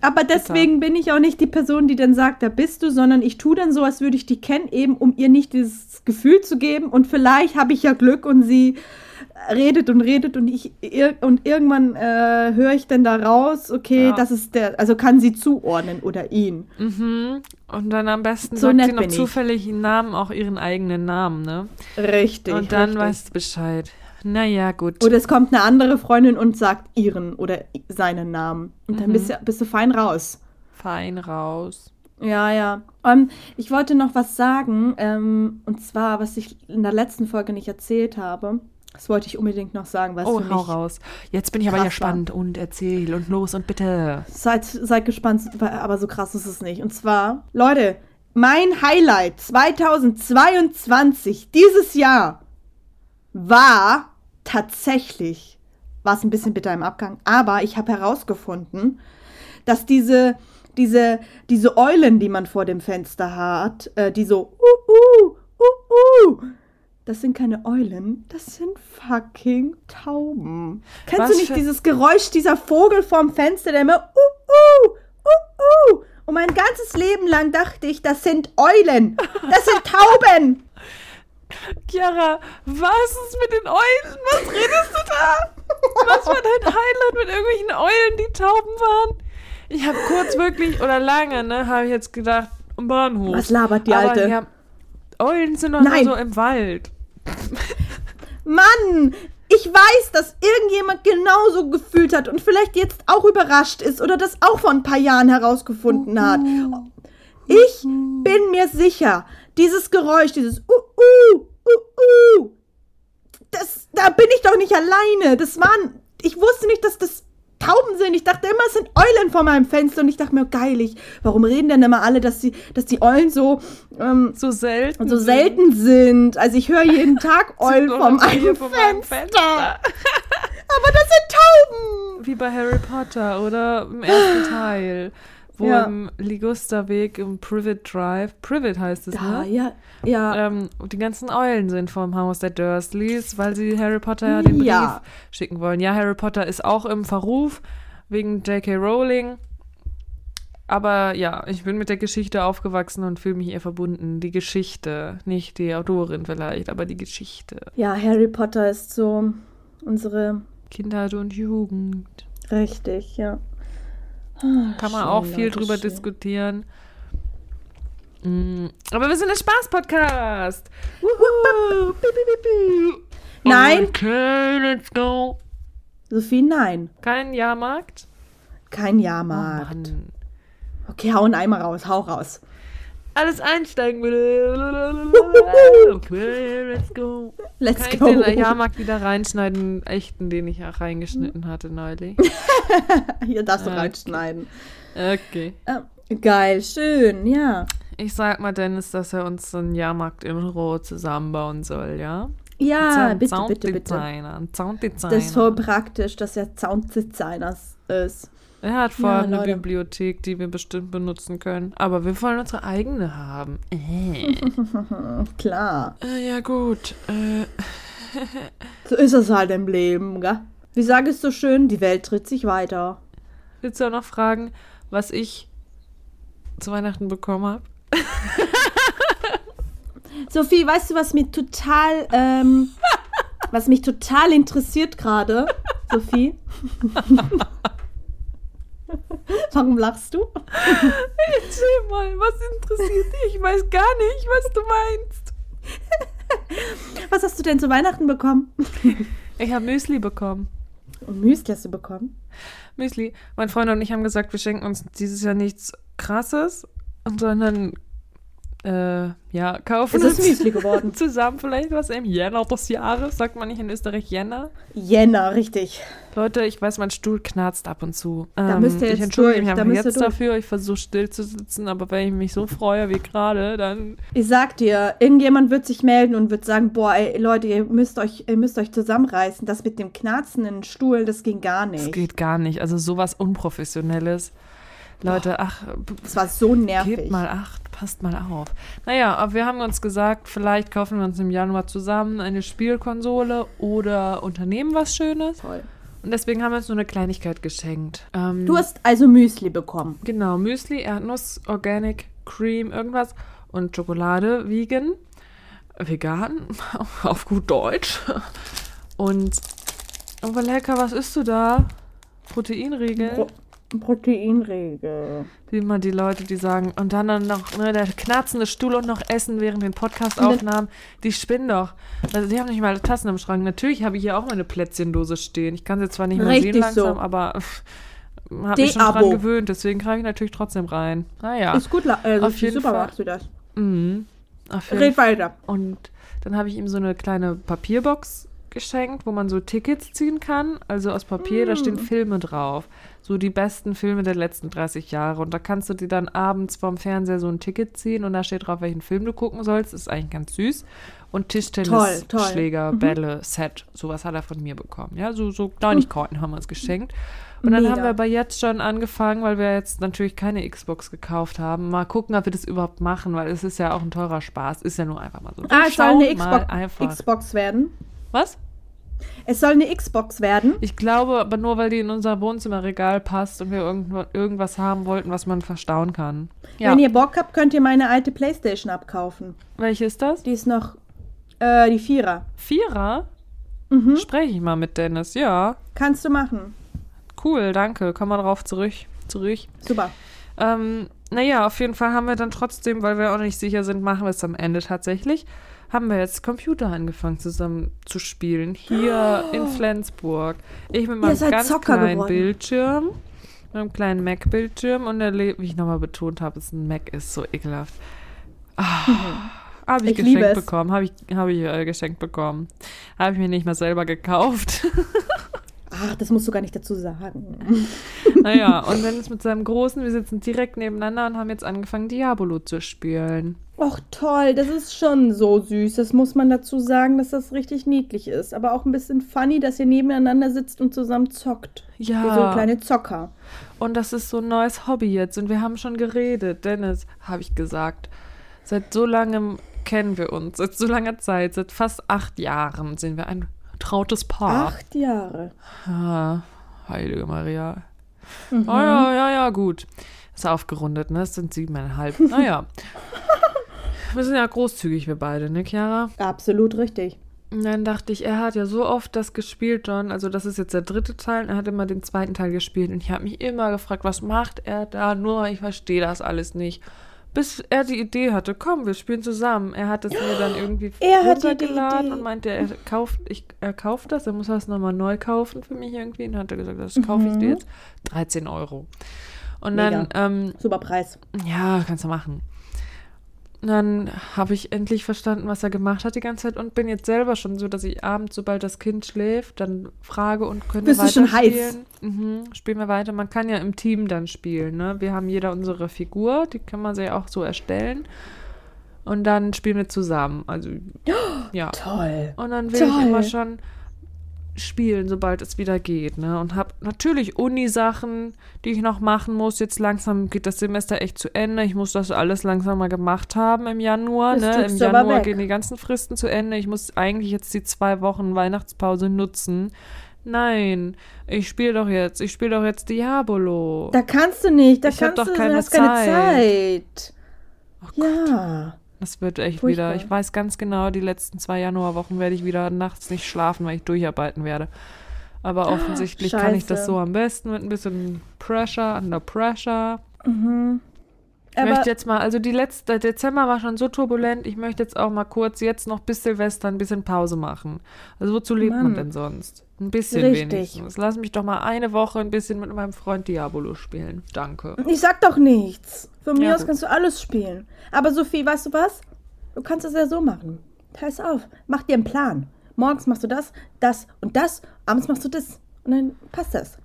aber deswegen bin ich auch nicht die Person, die dann sagt, da bist du, sondern ich tue dann so, als würde ich die kennen, eben um ihr nicht dieses Gefühl zu geben. Und vielleicht habe ich ja Glück und sie redet und redet und ich und irgendwann äh, höre ich dann da raus, okay, Ja. das ist der, also kann sie zuordnen oder ihn. Mhm. Und dann am besten So sagt sie noch ich. zufällig ihren Namen, auch ihren eigenen Namen, ne? Richtig. und dann richtig. weißt du Bescheid. Naja, gut. Oder es kommt eine andere Freundin und sagt ihren oder seinen Namen. Und dann Mhm. bist, du, bist du fein raus. Fein raus. Ja, ja. Ähm, ich wollte noch was sagen, ähm, und zwar, was ich in der letzten Folge nicht erzählt habe. Das wollte ich unbedingt noch sagen, weil es Oh, für hau raus. Jetzt bin ich aber ja spannend und erzähl und los und bitte. Seid, seid gespannt, aber so krass ist es nicht. Und zwar, Leute, mein Highlight 2022, dieses Jahr, war tatsächlich, war es ein bisschen bitter im Abgang, aber ich habe herausgefunden, dass diese, diese, diese Eulen, die man vor dem Fenster hat, äh, die so, uh, uh, uh, uh, das sind keine Eulen, das sind fucking Tauben. Kennst Was du nicht dieses Geräusch dieser Vogel vorm Fenster, der immer uh, uh, uh, uh. Und mein ganzes Leben lang dachte ich, das sind Eulen. Das sind Tauben. Chiara, was ist mit den Eulen? Was redest du da? Was war dein Highlight mit irgendwelchen Eulen, die Tauben waren? Ich habe kurz wirklich, oder lange, ne, habe ich jetzt gedacht, am Bahnhof. Was labert die Aber Alte? Ja, Eulen sind doch Nein. nur so im Wald. Mann, ich weiß, dass irgendjemand genauso gefühlt hat und vielleicht jetzt auch überrascht ist oder das auch vor ein paar Jahren herausgefunden hat. Ich bin mir sicher, dieses Geräusch, dieses uh, uh, uh, uh, das, da bin ich doch nicht alleine. Das waren, ich wusste nicht, dass das Tauben sind. Ich dachte immer, es sind Eulen vor meinem Fenster und ich dachte mir, geil, ich, warum reden denn immer alle, dass die, dass die Eulen so, ähm, So selten. so sind. selten sind. Also ich höre jeden Tag [LAUGHS] Eulen Sind vor meinem Fenster. Aber das sind Tauben. Wie bei Harry Potter oder im ersten [GASPS] Teil, wo Ja. im Ligusterweg im Privet Drive, Privet heißt es, Da, ne? ja, ja. Ähm, die ganzen Eulen sind vom Haus der Dursleys, weil sie Harry Potter ja den Brief Ja. schicken wollen. Ja, Harry Potter ist auch im Verruf wegen J.K. Rowling. Aber ja, ich bin mit der Geschichte aufgewachsen und fühle mich ihr verbunden. Die Geschichte, nicht die Autorin vielleicht, aber die Geschichte. ja, Harry Potter ist so unsere, Kindheit und Jugend. richtig, ja. Kann man auch Schön, viel Leute, drüber schön. diskutieren. Mm, Aber wir sind ein Spaß-Podcast. Nein. Okay, let's go. Sophie, nein. Kein Jahrmarkt? Kein Oh, Jahrmarkt. Mann. okay, hau einen Eimer raus, hau raus. Alles einsteigen bitte. Okay, let's go. Let's Kann ich go. den Jahrmarkt wieder reinschneiden, den echten, den ich auch reingeschnitten hatte neulich? [LAUGHS] Hier darfst du Okay. reinschneiden. Okay. Äh, geil, schön, ja. Ich sag mal Dennis, dass er uns so einen Jahrmarkt-Intro zusammenbauen soll, ja? Ja, bitte, bitte, bitte. Ein Sounddesigner. Das ist voll praktisch, dass er Sounddesigner ist. Er hat vorher Ja, eine Leute. Bibliothek, die wir bestimmt benutzen können. Aber wir wollen unsere eigene haben. Äh. [LAUGHS] Klar. äh, ja, gut. Äh, So ist es halt im Leben, gell? Wie sage ich so schön, die Welt dreht sich weiter. willst du auch noch fragen, was ich zu Weihnachten bekommen habe? [LAUGHS] Sophie, weißt du, was mir total, ähm, [LAUGHS] was mich total interessiert gerade, Sophie? [LAUGHS] Warum lachst du? Erzähl mal, was interessiert dich? Ich weiß gar nicht, was du meinst. Was hast du denn zu Weihnachten bekommen? Ich habe Müsli bekommen. Und Müsli hast du bekommen? Müsli. Mein Freund und ich haben gesagt, wir schenken uns dieses Jahr nichts Krasses, sondern äh, ja, kaufen Es ist Müsli geworden. [LAUGHS] zusammen vielleicht was im Jänner des Jahres. Sagt man nicht in Österreich Jänner? Jänner, richtig. Leute, ich weiß, mein Stuhl knarzt ab und zu. Da müsst ihr ich jetzt entschuldige durch, mich da einfach jetzt dafür. Ich versuche still zu sitzen, aber wenn ich mich so freue wie gerade, dann Ich sag dir, irgendjemand wird sich melden und wird sagen, boah, ey, Leute, ihr müsst euch, ihr müsst euch zusammenreißen. Das mit dem Knarzen in den Stuhl, das ging gar das nicht. geht gar nicht. Also sowas Unprofessionelles. Leute, ach, Das war so nervig. Gebt mal acht, passt mal auf. Naja, aber wir haben uns gesagt, vielleicht kaufen wir uns im Januar zusammen eine Spielkonsole oder unternehmen was Schönes. Toll. Und deswegen haben wir uns so eine Kleinigkeit geschenkt. Ähm, Du hast also Müsli bekommen. genau Müsli, Erdnuss, Organic, Cream, irgendwas und Schokolade, vegan, vegan, [LAUGHS] auf gut Deutsch. Und, aber lecker, was isst du da? Proteinriegel? Pro Proteinregel. Wie immer die Leute, die sagen, und dann, noch ne, der knarzende Stuhl und noch Essen während den Podcastaufnahmen, die spinnen doch. Also die haben nicht mal Tassen im Schrank. Natürlich habe ich hier auch meine Plätzchendose stehen. Ich kann sie zwar nicht mehr Richtig sehen langsam, so. aber habe mich schon dran gewöhnt. Deswegen greife ich natürlich trotzdem rein. Naja. Ist gut, äh, Auf jeden super Fall. machst du das. Mhm. Auf jeden Red weiter. und dann habe ich ihm so eine kleine Papierbox geschenkt, wo man so Tickets ziehen kann. Also aus Papier, da Mm. stehen Filme drauf. So die besten Filme der letzten 30 Jahre. Und da kannst du dir dann abends vom Fernseher so ein Ticket ziehen und da steht drauf, welchen Film du gucken sollst. Ist eigentlich ganz süß. Und Toll, toll. Tischtennisschläger, Mhm. Bälle, Set. Sowas hat er von mir bekommen. Ja, so, so Kleinigkeiten haben wir uns geschenkt. Und dann Mega. haben wir aber jetzt schon angefangen, weil wir jetzt natürlich keine Xbox gekauft haben. Mal gucken, ob wir das überhaupt machen, weil es ist ja auch ein teurer Spaß. Ist ja nur einfach mal so. Ah, es soll eine Xbox. Xbox werden. Was? Es soll eine Xbox werden. Ich glaube, aber nur, weil die in unser Wohnzimmerregal passt und wir irgendwo, irgendwas haben wollten, was man verstauen kann. Ja. Wenn ihr Bock habt, könnt ihr meine alte Playstation abkaufen. Welche ist das? Die ist noch, äh, die Vierer. Vierer? Mhm. Spreche ich mal mit Dennis. Ja. Kannst du machen. Cool, danke. Komm mal drauf zurück. Zurück. Super. Ähm, naja, auf jeden Fall haben wir dann trotzdem, weil wir auch nicht sicher sind, machen wir es am Ende tatsächlich, haben wir jetzt Computer angefangen zusammen zu spielen. Hier Oh. in Flensburg. Ich mit meinem ganz Zocker kleinen geworden. Bildschirm, mit einem kleinen Mac-Bildschirm und der, wie ich nochmal betont habe, ist ein Mac ist so ekelhaft. Ah, [LAUGHS] habe ich, Ich geschenkt es. bekommen, habe ich, hab ich äh, geschenkt bekommen. Habe ich mir nicht mal selber gekauft. [LAUGHS] Ach, das musst du gar nicht dazu sagen. [LAUGHS] naja, und dann ist mit seinem Großen, wir sitzen direkt nebeneinander und haben jetzt angefangen, Diabolo zu spielen. Och, toll, das ist schon so süß. Das muss man dazu sagen, dass das richtig niedlich ist. Aber auch ein bisschen funny, dass ihr nebeneinander sitzt und zusammen zockt. Ja. Wie so kleine Zocker. Und das ist so ein neues Hobby jetzt. Und wir haben schon geredet. Dennis, habe ich gesagt. Seit so langem kennen wir uns. Seit so langer Zeit, seit fast acht Jahren sind wir ein trautes Paar. Acht Jahre. Ah, heilige Maria. Mhm. Ah ja, ja, ja, gut. Ist aufgerundet, ne? Es sind siebeneinhalb. [LAUGHS] Naja. wir sind ja großzügig, wir beide, ne, Chiara? Absolut richtig. Und dann dachte ich, er hat ja so oft das gespielt, John. Also, das ist jetzt der dritte Teil. und Er hat immer den zweiten Teil gespielt. Und ich habe mich immer gefragt, was macht er da? Nur, ich verstehe das alles nicht. Bis er die Idee hatte, komm, wir spielen zusammen. Er hat es mir dann [GASPS] irgendwie Er runtergeladen und meinte, er kauft, ich, er kauft das, er muss das nochmal neu kaufen für mich irgendwie. Und hat er gesagt, das kaufe ich dir jetzt. 13 Euro. Und dann, Mhm. Mega. ähm, Super Preis. ja, kannst du machen. Dann habe ich endlich verstanden, was er gemacht hat die ganze Zeit und bin jetzt selber schon so, dass ich abends, sobald das Kind schläft, dann frage und können Bist wir du schon weiterspielen. Mhm, spielen wir weiter. Man kann ja im Team dann spielen. Ne? Wir haben jeder unsere Figur, die kann man sich auch so erstellen. Und dann spielen wir zusammen. Also, ja. Toll. Und dann will Toll. ich immer schon spielen, sobald es wieder geht, ne? Und habe natürlich Uni-Sachen, die ich noch machen muss. Jetzt langsam geht das Semester echt zu Ende. Ich muss das alles langsam mal gemacht haben im Januar, ne? Im Januar gehen die ganzen Fristen zu Ende. Ich muss eigentlich jetzt die zwei Wochen Weihnachtspause nutzen. Nein, ich spiele doch jetzt. Ich spiele doch jetzt Diabolo. Da kannst du nicht. Da Ich hab kannst doch du, keine du hast keine Zeit. Zeit. Oh Gott. Ja. Das wird echt Furchtbar. wieder. Ich weiß ganz genau, die letzten zwei Januarwochen werde ich wieder nachts nicht schlafen, weil ich durcharbeiten werde. Aber offensichtlich kann ich das so am besten mit ein bisschen Pressure, under Pressure. Mhm. Ich Aber möchte jetzt mal, also die letzte, Dezember war schon so turbulent, ich möchte jetzt auch mal kurz jetzt noch bis Silvester ein bisschen Pause machen. Also wozu lebt man Mann. denn sonst? Ein bisschen Richtig. wenigstens. Lass mich doch mal eine Woche ein bisschen mit meinem Freund Diabolo spielen. Danke. ich sag doch nichts. Von mir Ja, aus gut. kannst du alles spielen. Aber Sophie, weißt du was? Du kannst es ja so machen. Pass auf. Mach dir einen Plan. Morgens machst du das, das und das. Abends machst du das. Und dann passt das.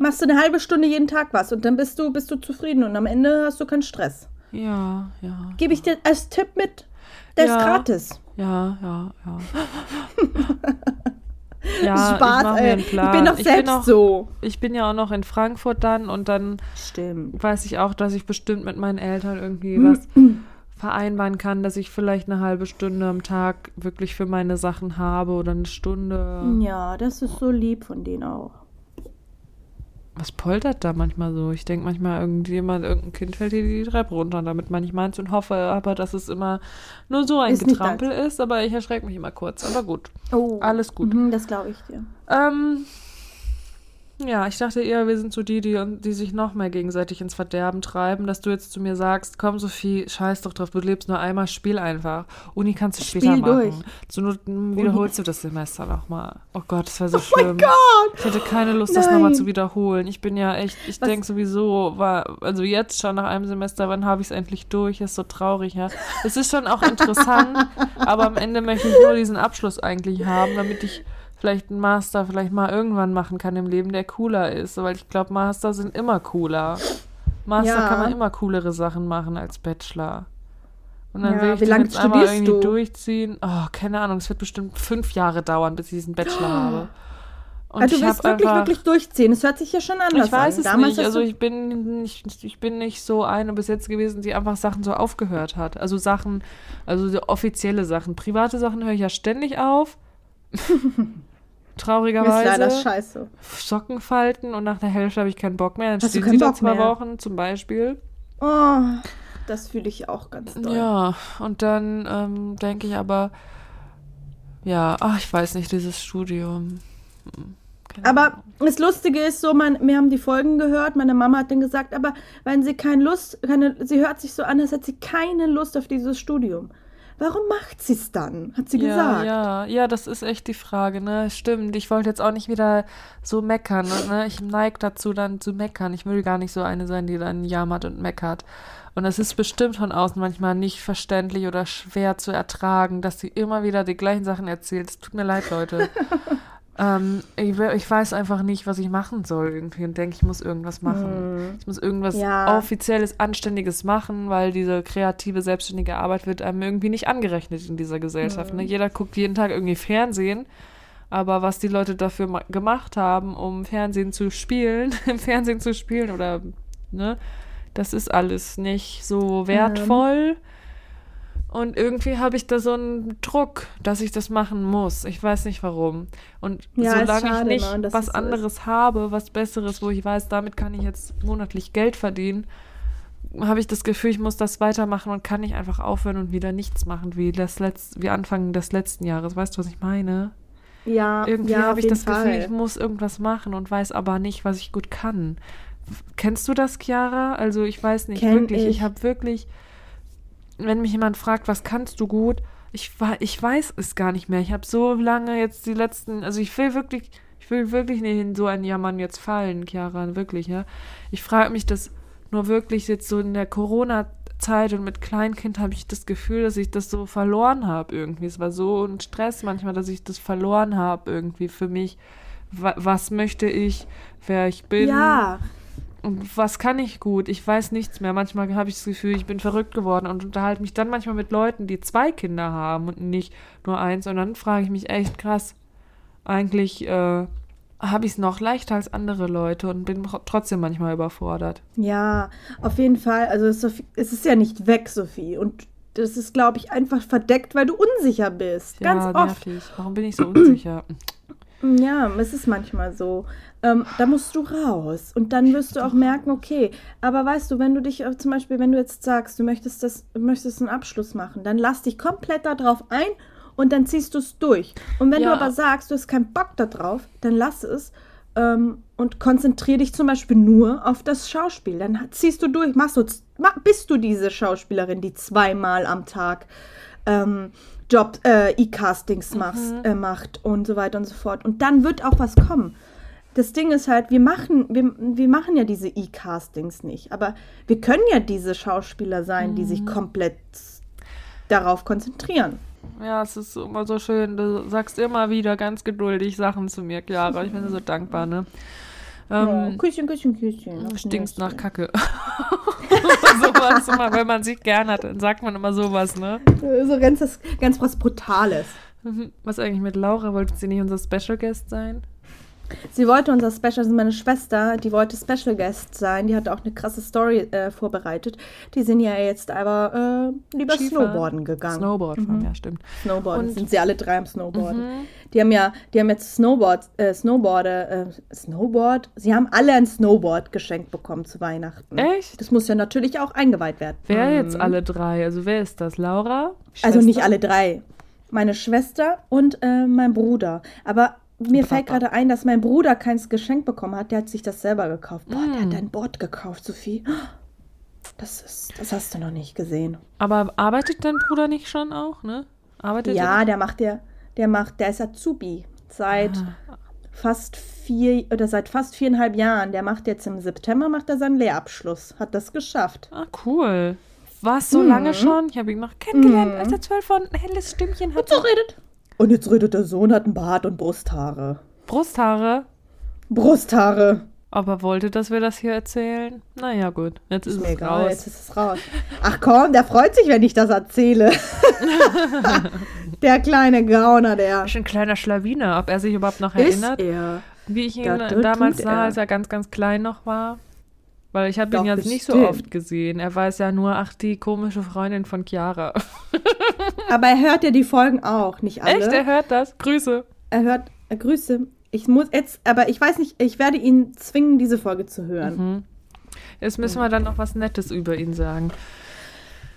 Machst du eine halbe Stunde jeden Tag was und dann bist du, bist du zufrieden und am Ende hast du keinen Stress. Ja, ja. Gebe ich dir als Tipp mit. Der Ja. ist gratis. Ja, ja, ja. [LAUGHS] ja, Spaß, ich ey. Ich bin doch selbst bin auch, so. Ich bin ja auch noch in Frankfurt dann und dann Stimmt. weiß ich auch, dass ich bestimmt mit meinen Eltern irgendwie Mhm. was [CLEARS THROAT] vereinbaren kann, dass ich vielleicht eine halbe Stunde am Tag wirklich für meine Sachen habe oder eine Stunde. Ja, das ist so lieb von denen auch. Was poltert da manchmal so? Ich denke manchmal, irgendjemand, irgendein Kind fällt hier die Treppe runter, damit man nicht meins und hoffe aber, dass es immer nur so ein Ist Getrampel ist, aber ich erschrecke mich immer kurz. Aber gut, Oh. alles gut. Mhm, das glaube ich dir. Ähm, ja, ich dachte eher, wir sind so die, die, die sich noch mehr gegenseitig ins Verderben treiben, dass du jetzt zu mir sagst, komm Sophie, scheiß doch drauf, du lebst nur einmal, spiel einfach. Uni kannst du Spiel später machen. durch. Zur Not wiederholst du das Semester nochmal. Oh Gott, das wäre so Oh mein schlimm. Gott! Ich hätte keine Lust, das Nein. nochmal zu wiederholen. Ich bin ja echt, ich denke sowieso, war, also jetzt schon nach einem Semester, wann habe ich es endlich durch? Das ist so traurig, ja. Es ist schon auch interessant, [LAUGHS] aber am Ende möchte ich nur diesen Abschluss eigentlich haben, damit ich vielleicht einen Master vielleicht mal irgendwann machen kann im Leben, der cooler ist. Weil ich glaube, Master sind immer cooler. Master Ja. kann man immer coolere Sachen machen als Bachelor. Und dann Ja, will ich wie lange jetzt einmal irgendwie du? durchziehen. Oh, keine Ahnung, es wird bestimmt fünf Jahre dauern, bis ich diesen Bachelor habe. Und also ich du willst wirklich, einfach, wirklich durchziehen. Es hört sich ja schon anders ich weiß an. es Damals nicht. Also ich bin nicht, ich bin nicht so eine bis jetzt gewesen, die einfach Sachen so aufgehört hat. Also Sachen, also so offizielle Sachen. Private Sachen höre ich ja ständig auf. [LAUGHS] ist leider Traurigerweise. scheiße. Socken falten und nach der Hälfte habe ich keinen Bock mehr. Dann Hast stehen sie da zwei? Wochen zum Beispiel. Oh, das fühle ich auch ganz doll. Ja, und dann ähm, denke ich aber, ja, ach, ich weiß nicht, dieses Studium. Keine Aber das Lustige ist so, man, wir haben die Folgen gehört, meine Mama hat dann gesagt, aber wenn sie keine Lust, keine, sie hört sich so an, als hätte sie keine Lust auf dieses Studium. Warum macht sie es dann? Hat sie ja, gesagt. Ja, ja, das ist echt die Frage, ne? Stimmt. Ich wollte jetzt auch nicht wieder so meckern, ne? Ich neige dazu, dann zu meckern. Ich will gar nicht so eine sein, die dann jammert und meckert. Und es ist bestimmt von außen manchmal nicht verständlich oder schwer zu ertragen, dass sie immer wieder die gleichen Sachen erzählt. Es tut mir leid, Leute. [LAUGHS] ähm, ich, ich weiß einfach nicht, was ich machen soll irgendwie und denke, ich muss irgendwas machen. Ich muss irgendwas Ja. Offizielles, Anständiges machen, weil diese kreative, selbstständige Arbeit wird einem irgendwie nicht angerechnet in dieser Gesellschaft. Ne? Jeder guckt jeden Tag irgendwie Fernsehen, aber was die Leute dafür ma- gemacht haben, um Fernsehen zu spielen, [LAUGHS] im Fernsehen zu spielen oder, ne, das ist alles nicht so wertvoll. Und irgendwie habe ich da so einen Druck, dass ich das machen muss. Ich weiß nicht warum. Und Ja, solange ich nicht ne, dass was es so anderes habe, was Besseres, wo ich weiß, damit kann ich jetzt monatlich Geld verdienen, habe ich das Gefühl, ich muss das weitermachen und kann nicht einfach aufhören und wieder nichts machen, wie das Letz wie Anfang des letzten Jahres. Weißt du, was ich meine? Ja, Irgendwie ja, habe ich das Gefühl, Fall. ich muss irgendwas machen und weiß aber nicht, was ich gut kann. Kennst du das, Chiara? Also ich weiß nicht, Kenn wirklich. Ich, ich. habe wirklich, wenn mich jemand fragt, was kannst du gut, ich, ich weiß es gar nicht mehr. Ich habe so lange jetzt die letzten, also ich will wirklich, ich will wirklich nicht in so ein Jammern jetzt fallen, Chiara, wirklich, ja. Ich frage mich das nur wirklich jetzt so in der Corona-Zeit und mit Kleinkind habe ich das Gefühl, dass ich das so verloren habe irgendwie. Es war so ein Stress manchmal, dass ich das verloren habe irgendwie für mich. Wa was möchte ich, wer ich bin Ja, und was kann ich gut? Ich weiß nichts mehr. Manchmal habe ich das Gefühl, ich bin verrückt geworden und unterhalte mich dann manchmal mit Leuten, die zwei Kinder haben und nicht nur eins. Und dann frage ich mich echt krass, eigentlich äh, habe ich es noch leichter als andere Leute und bin tro- trotzdem manchmal überfordert. ja, auf jeden Fall. Also es ist, es ist ja nicht weg, Sophie. Und das ist, glaube ich, einfach verdeckt, weil du unsicher bist. Ganz ja, oft. nervig. Warum bin ich so unsicher? Ja, es ist manchmal so. Ähm, da musst du raus und dann wirst du auch merken, okay, aber weißt du, wenn du dich äh, zum Beispiel, wenn du jetzt sagst, du möchtest das, möchtest einen Abschluss machen, dann lass dich komplett darauf ein und dann ziehst du es durch. Und wenn Ja. du aber sagst, du hast keinen Bock darauf, dann lass es ähm, und konzentriere dich zum Beispiel nur auf das Schauspiel. Dann ziehst du durch, machst du, bist du diese Schauspielerin, die zweimal am Tag ähm, Job, äh, E-Castings machst, äh, macht und so weiter und so fort. Und dann wird auch was kommen. Das Ding ist halt, wir machen, wir, wir machen ja diese E-Castings nicht, aber wir können ja diese Schauspieler sein, die sich komplett darauf konzentrieren. Ja, es ist immer so schön. Du sagst immer wieder ganz geduldig Sachen zu mir, Chiara. Ich bin so dankbar, ne? Ja, Ähm, Küsschen, Küsschen, Küsschen. Du Auf stinkst nach. Kacke. [LAUGHS] sowas immer, wenn man sich gern hat, dann sagt man immer sowas, ne? So ganz, was- ganz was Brutales. Was eigentlich mit Laura? Wollte sie nicht unser Special Guest sein? Sie wollte unser Special, also meine Schwester, die wollte Special Guest sein. Die hat auch eine krasse Story äh, vorbereitet. Die sind ja jetzt aber äh, lieber Skifahren. Snowboarden gegangen. Snowboard fahren, ja, stimmt. Snowboarden. Und- sind sie alle drei am Snowboarden. Die haben ja, die haben jetzt Snowboard, äh, Snowboarder, äh, Snowboard. Sie haben alle ein Snowboard geschenkt bekommen zu Weihnachten. Echt? Das muss ja natürlich auch eingeweiht werden. Wer jetzt alle drei? Also wer ist das? Laura? Also nicht Schwester? alle drei. Meine Schwester und äh, mein Bruder. Aber mir fällt gerade ein, dass mein Bruder keins geschenkt bekommen hat. Der hat sich das selber gekauft. Boah, der Mm. hat ein Board gekauft, Sophie. Das ist, das hast du noch nicht gesehen. Aber arbeitet dein Bruder nicht schon auch, ne? Arbeitet Ja, er? der macht der, der macht, der ist Azubi seit Ah. fast vier oder seit fast viereinhalb Jahren. Der macht jetzt im September macht er seinen Lehrabschluss. Hat das geschafft. Ah, cool. Was, so Mhm. lange schon? Ich habe ihn noch kennengelernt, als er zwölf war und ein helles Stimmchen Und hatte. so redet. Und jetzt redet der Sohn, hat einen Bart und Brusthaare. Brusthaare. Brusthaare. Aber wollte, dass wir das hier erzählen? Naja, gut. Jetzt ist, Ist es egal, raus. jetzt ist es raus. Ach komm, der freut sich, wenn ich das erzähle. [LAUGHS] der kleine Gauner, der. Ist ein kleiner Schlawiner, ob er sich überhaupt noch Ist erinnert, er. wie ich ihn Da damals sah, als er ganz, ganz klein noch war. Weil ich habe ihn jetzt nicht so bestimmt. oft gesehen. Er weiß ja nur, ach, die komische Freundin von Chiara. [LAUGHS] Aber er hört ja die Folgen auch, nicht alle. Echt, er hört das? Grüße. Er hört, äh, Grüße. Ich muss jetzt, aber ich weiß nicht, ich werde ihn zwingen, diese Folge zu hören. Mhm. Jetzt müssen wir dann noch was Nettes über ihn sagen.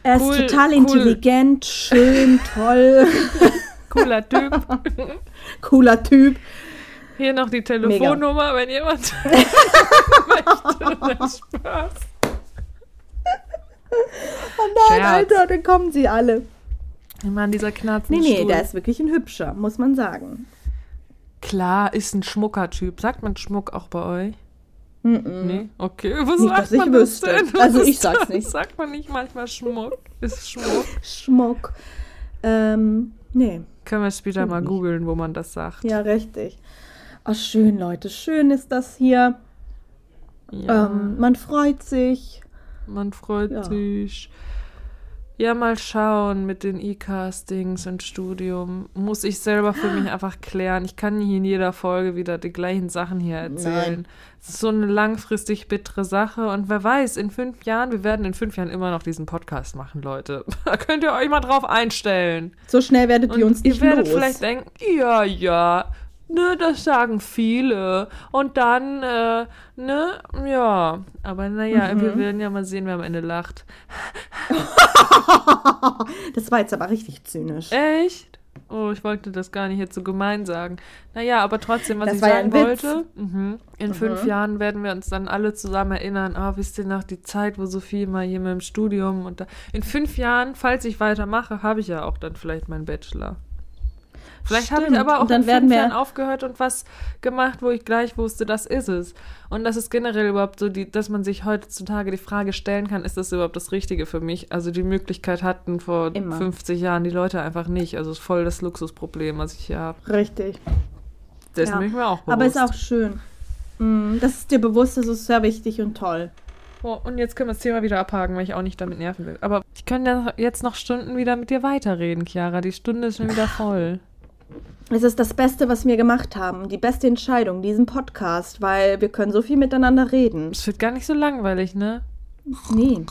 Er ist Cool, total cool. intelligent, schön, toll, [LAUGHS] Cooler Typ. [LAUGHS] cooler Typ. Hier noch die Telefonnummer, wenn jemand [LAUGHS] möchte. Nein, Spaß. Oh nein, Scherz. Alter, dann kommen sie alle. Mann, dieser Nee, knarzende nee, Stuhl. der ist wirklich ein hübscher, muss man sagen. Klar, ist ein Schmucker-Typ. Sagt man Schmuck auch bei euch? Mm Nee? Okay, wo Nicht, sagt ich man das wüsste. denn? Also Was ich ist sag's [LAUGHS] nicht. Sagt man nicht manchmal Schmuck? Ist Schmuck? Schmuck. Ähm, nee. Können wir später mal googeln, wo man das sagt. Ja, richtig. Ach, schön, Leute. Schön ist das hier. Ja, Ähm, man freut sich. man freut ja. sich. Ja, mal schauen mit den E-Castings und Studium. Muss ich selber für mich einfach klären. Ich kann nicht in jeder Folge wieder die gleichen Sachen hier erzählen. Es ist so eine langfristig bittere Sache. Und wer weiß, in fünf Jahren, wir werden in fünf Jahren immer noch diesen Podcast machen, Leute. [LAUGHS] Da könnt ihr euch mal drauf einstellen. So schnell werdet Und ihr uns nicht ihr werdet los. vielleicht denken, ja, ja, ne, das sagen viele. Und dann, äh, ne, ja. Aber naja, Mhm. wir werden ja mal sehen, wer am Ende lacht. [LAUGHS] das war jetzt aber richtig zynisch. Echt? Oh, ich wollte das gar nicht jetzt so gemein sagen. Naja, aber trotzdem, was Das ich ja sagen Witz. wollte, mhm. in fünf Jahren werden wir uns dann alle zusammen erinnern, ah, wisst ihr noch die Zeit, wo Sophie mal hier mit dem Studium und da. In fünf Jahren, falls ich weitermache, habe ich ja auch dann vielleicht meinen Bachelor. Vielleicht habe ich aber auch dann werden wir- aufgehört und was gemacht, wo ich gleich wusste, das ist es. Und das ist generell überhaupt so, die, dass man sich heutzutage die Frage stellen kann, ist das überhaupt das Richtige für mich? Also die Möglichkeit hatten vor Immer. 50 Jahren die Leute einfach nicht. Also es ist voll das Luxusproblem, was ich hier habe. Richtig. Das Ja. bin ich mir auch bewusst. Aber ist auch schön. Mm, Das ist dir bewusst, das ist sehr wichtig und toll. Oh, und jetzt können wir das Thema wieder abhaken, weil ich auch nicht damit nerven will. Aber ich könnte ja jetzt noch Stunden wieder mit dir weiterreden, Chiara. Die Stunde ist schon wieder [LAUGHS] voll. Es ist das Beste, was wir gemacht haben. Die beste Entscheidung, diesen Podcast, weil wir können so viel miteinander reden. Es wird gar nicht so langweilig, ne? Nee.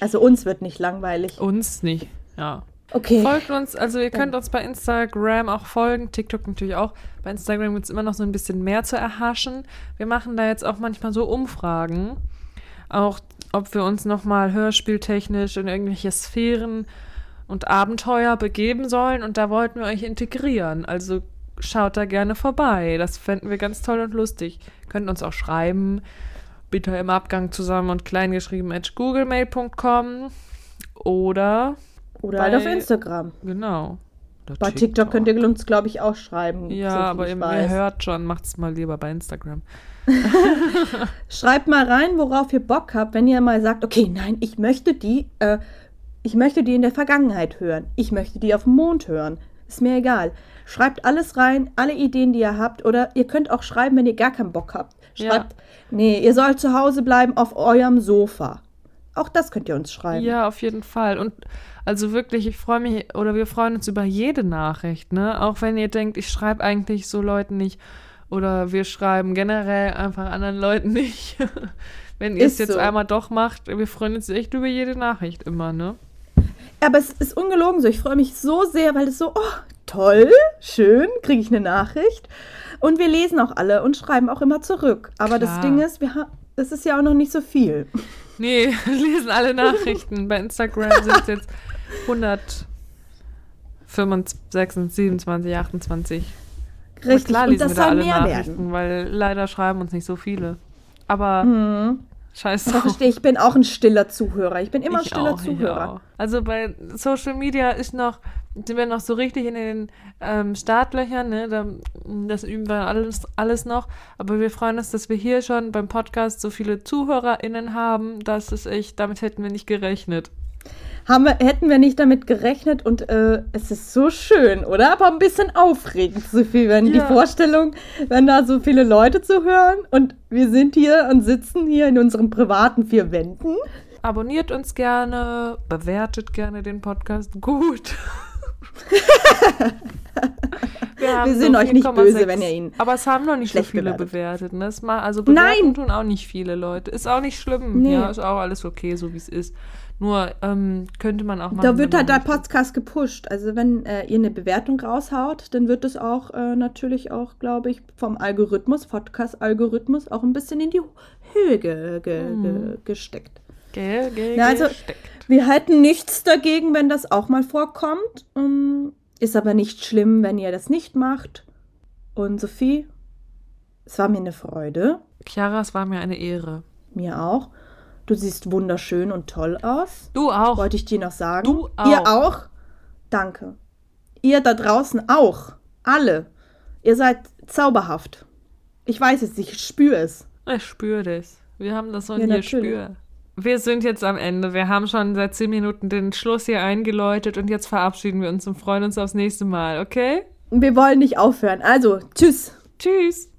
Also uns wird nicht langweilig. Uns nicht. Ja. Okay. Folgt uns, also ihr könnt uns bei Instagram auch folgen, TikTok natürlich auch. Bei Instagram gibt es immer noch so ein bisschen mehr zu erhaschen. Wir machen da jetzt auch manchmal so Umfragen. Auch ob wir uns nochmal hörspieltechnisch in irgendwelche Sphären und Abenteuer begeben sollen. Und da wollten wir euch integrieren. Also schaut da gerne vorbei. Das fänden wir ganz toll und lustig. Könnt uns auch schreiben. Bitte im Abgang zusammen und kleingeschrieben at googlemail.com oder Oder bei- halt auf Instagram. Genau. Bei TikTok könnt ihr uns, glaube ich, auch schreiben. Ja, so aber ihr, hört schon, macht's mal lieber bei Instagram. [LAUGHS] Schreibt mal rein, worauf ihr Bock habt, wenn ihr mal sagt, okay, nein, ich möchte die, äh, ich möchte die in der Vergangenheit hören. Ich möchte die auf dem Mond hören. Ist mir egal. Schreibt alles rein, alle Ideen, die ihr habt. Oder ihr könnt auch schreiben, wenn ihr gar keinen Bock habt. Ja. Schreibt, nee, ihr sollt zu Hause bleiben auf eurem Sofa. Auch das könnt ihr uns schreiben. Ja, auf jeden Fall. Und also wirklich, ich freue mich oder wir freuen uns über jede Nachricht, ne? Auch wenn ihr denkt, ich schreibe eigentlich so Leuten nicht oder wir schreiben generell einfach anderen Leuten nicht. [LAUGHS] wenn ihr es jetzt so. einmal doch macht, wir freuen uns echt über jede Nachricht immer, ne? Aber es ist ungelogen so. Ich freue mich so sehr, weil es so, oh, toll, schön, kriege ich eine Nachricht. Und wir lesen auch alle und schreiben auch immer zurück. Aber das Klar. Ding ist, wir das ist ja auch noch nicht so viel. Nee, [LAUGHS] wir lesen alle Nachrichten. Bei Instagram sind es jetzt 125, 27, 28. Aber Richtig. klar und das wir da soll alle mehr Nachrichten, werden. weil leider schreiben uns nicht so viele. Aber Mhm. Scheiß Da drauf. verstehe ich, bin auch ein stiller Zuhörer. Ich bin immer ein Ich stiller auch, Zuhörer. Also bei Social Media ist noch, sind wir noch so richtig in den ähm, Startlöchern, ne? Da, das üben wir alles, alles noch. Aber wir freuen uns, dass wir hier schon beim Podcast so viele ZuhörerInnen haben. Das ist echt, damit hätten wir nicht gerechnet. Haben wir, hätten wir nicht damit gerechnet und äh, es ist so schön, oder? Aber ein bisschen aufregend, so viel, wenn die Ja. Vorstellung, wenn da so viele Leute zuhören und wir sind hier und sitzen hier in unseren privaten vier Wänden. Abonniert uns gerne, bewertet gerne den Podcast gut. [LAUGHS] wir, Wir sind euch nicht 4,6, böse, wenn ihr ihn Aber es haben noch nicht so viele bewertet. bewertet. Ne? Mal, also bewerten Nein! tun auch nicht viele Leute. Ist auch nicht schlimm. Nee. Ja, ist auch alles okay, so wie es ist. Nur ähm, könnte man auch mal. Da wird halt der Podcast gepusht. Also wenn äh, ihr eine Bewertung raushaut, dann wird es auch äh, natürlich auch, glaube ich, vom Algorithmus, Podcast-Algorithmus, auch ein bisschen in die Höhe ge ge Mhm. ge gesteckt. Gell, gell, Ja, also- gesteckt. Wir halten nichts dagegen, wenn das auch mal vorkommt. Ähm, ist aber nicht schlimm, wenn ihr das nicht macht. Und Sophie, Es war mir eine Freude. Chiara, es war mir eine Ehre. Mir auch. Du siehst wunderschön und toll aus. Du auch. Wollte ich dir noch sagen. Du Ihr auch. auch? Danke. Ihr da draußen auch. Alle. Ihr seid zauberhaft. Ich weiß es, ich spüre es. Ich spüre das. Wir haben das und Ja, ihr natürlich. spür. Wir sind jetzt am Ende. Wir haben schon seit zehn Minuten den Schluss hier eingeläutet und jetzt verabschieden wir uns und freuen uns aufs nächste Mal, okay? Wir wollen nicht aufhören. Also, tschüss. Tschüss.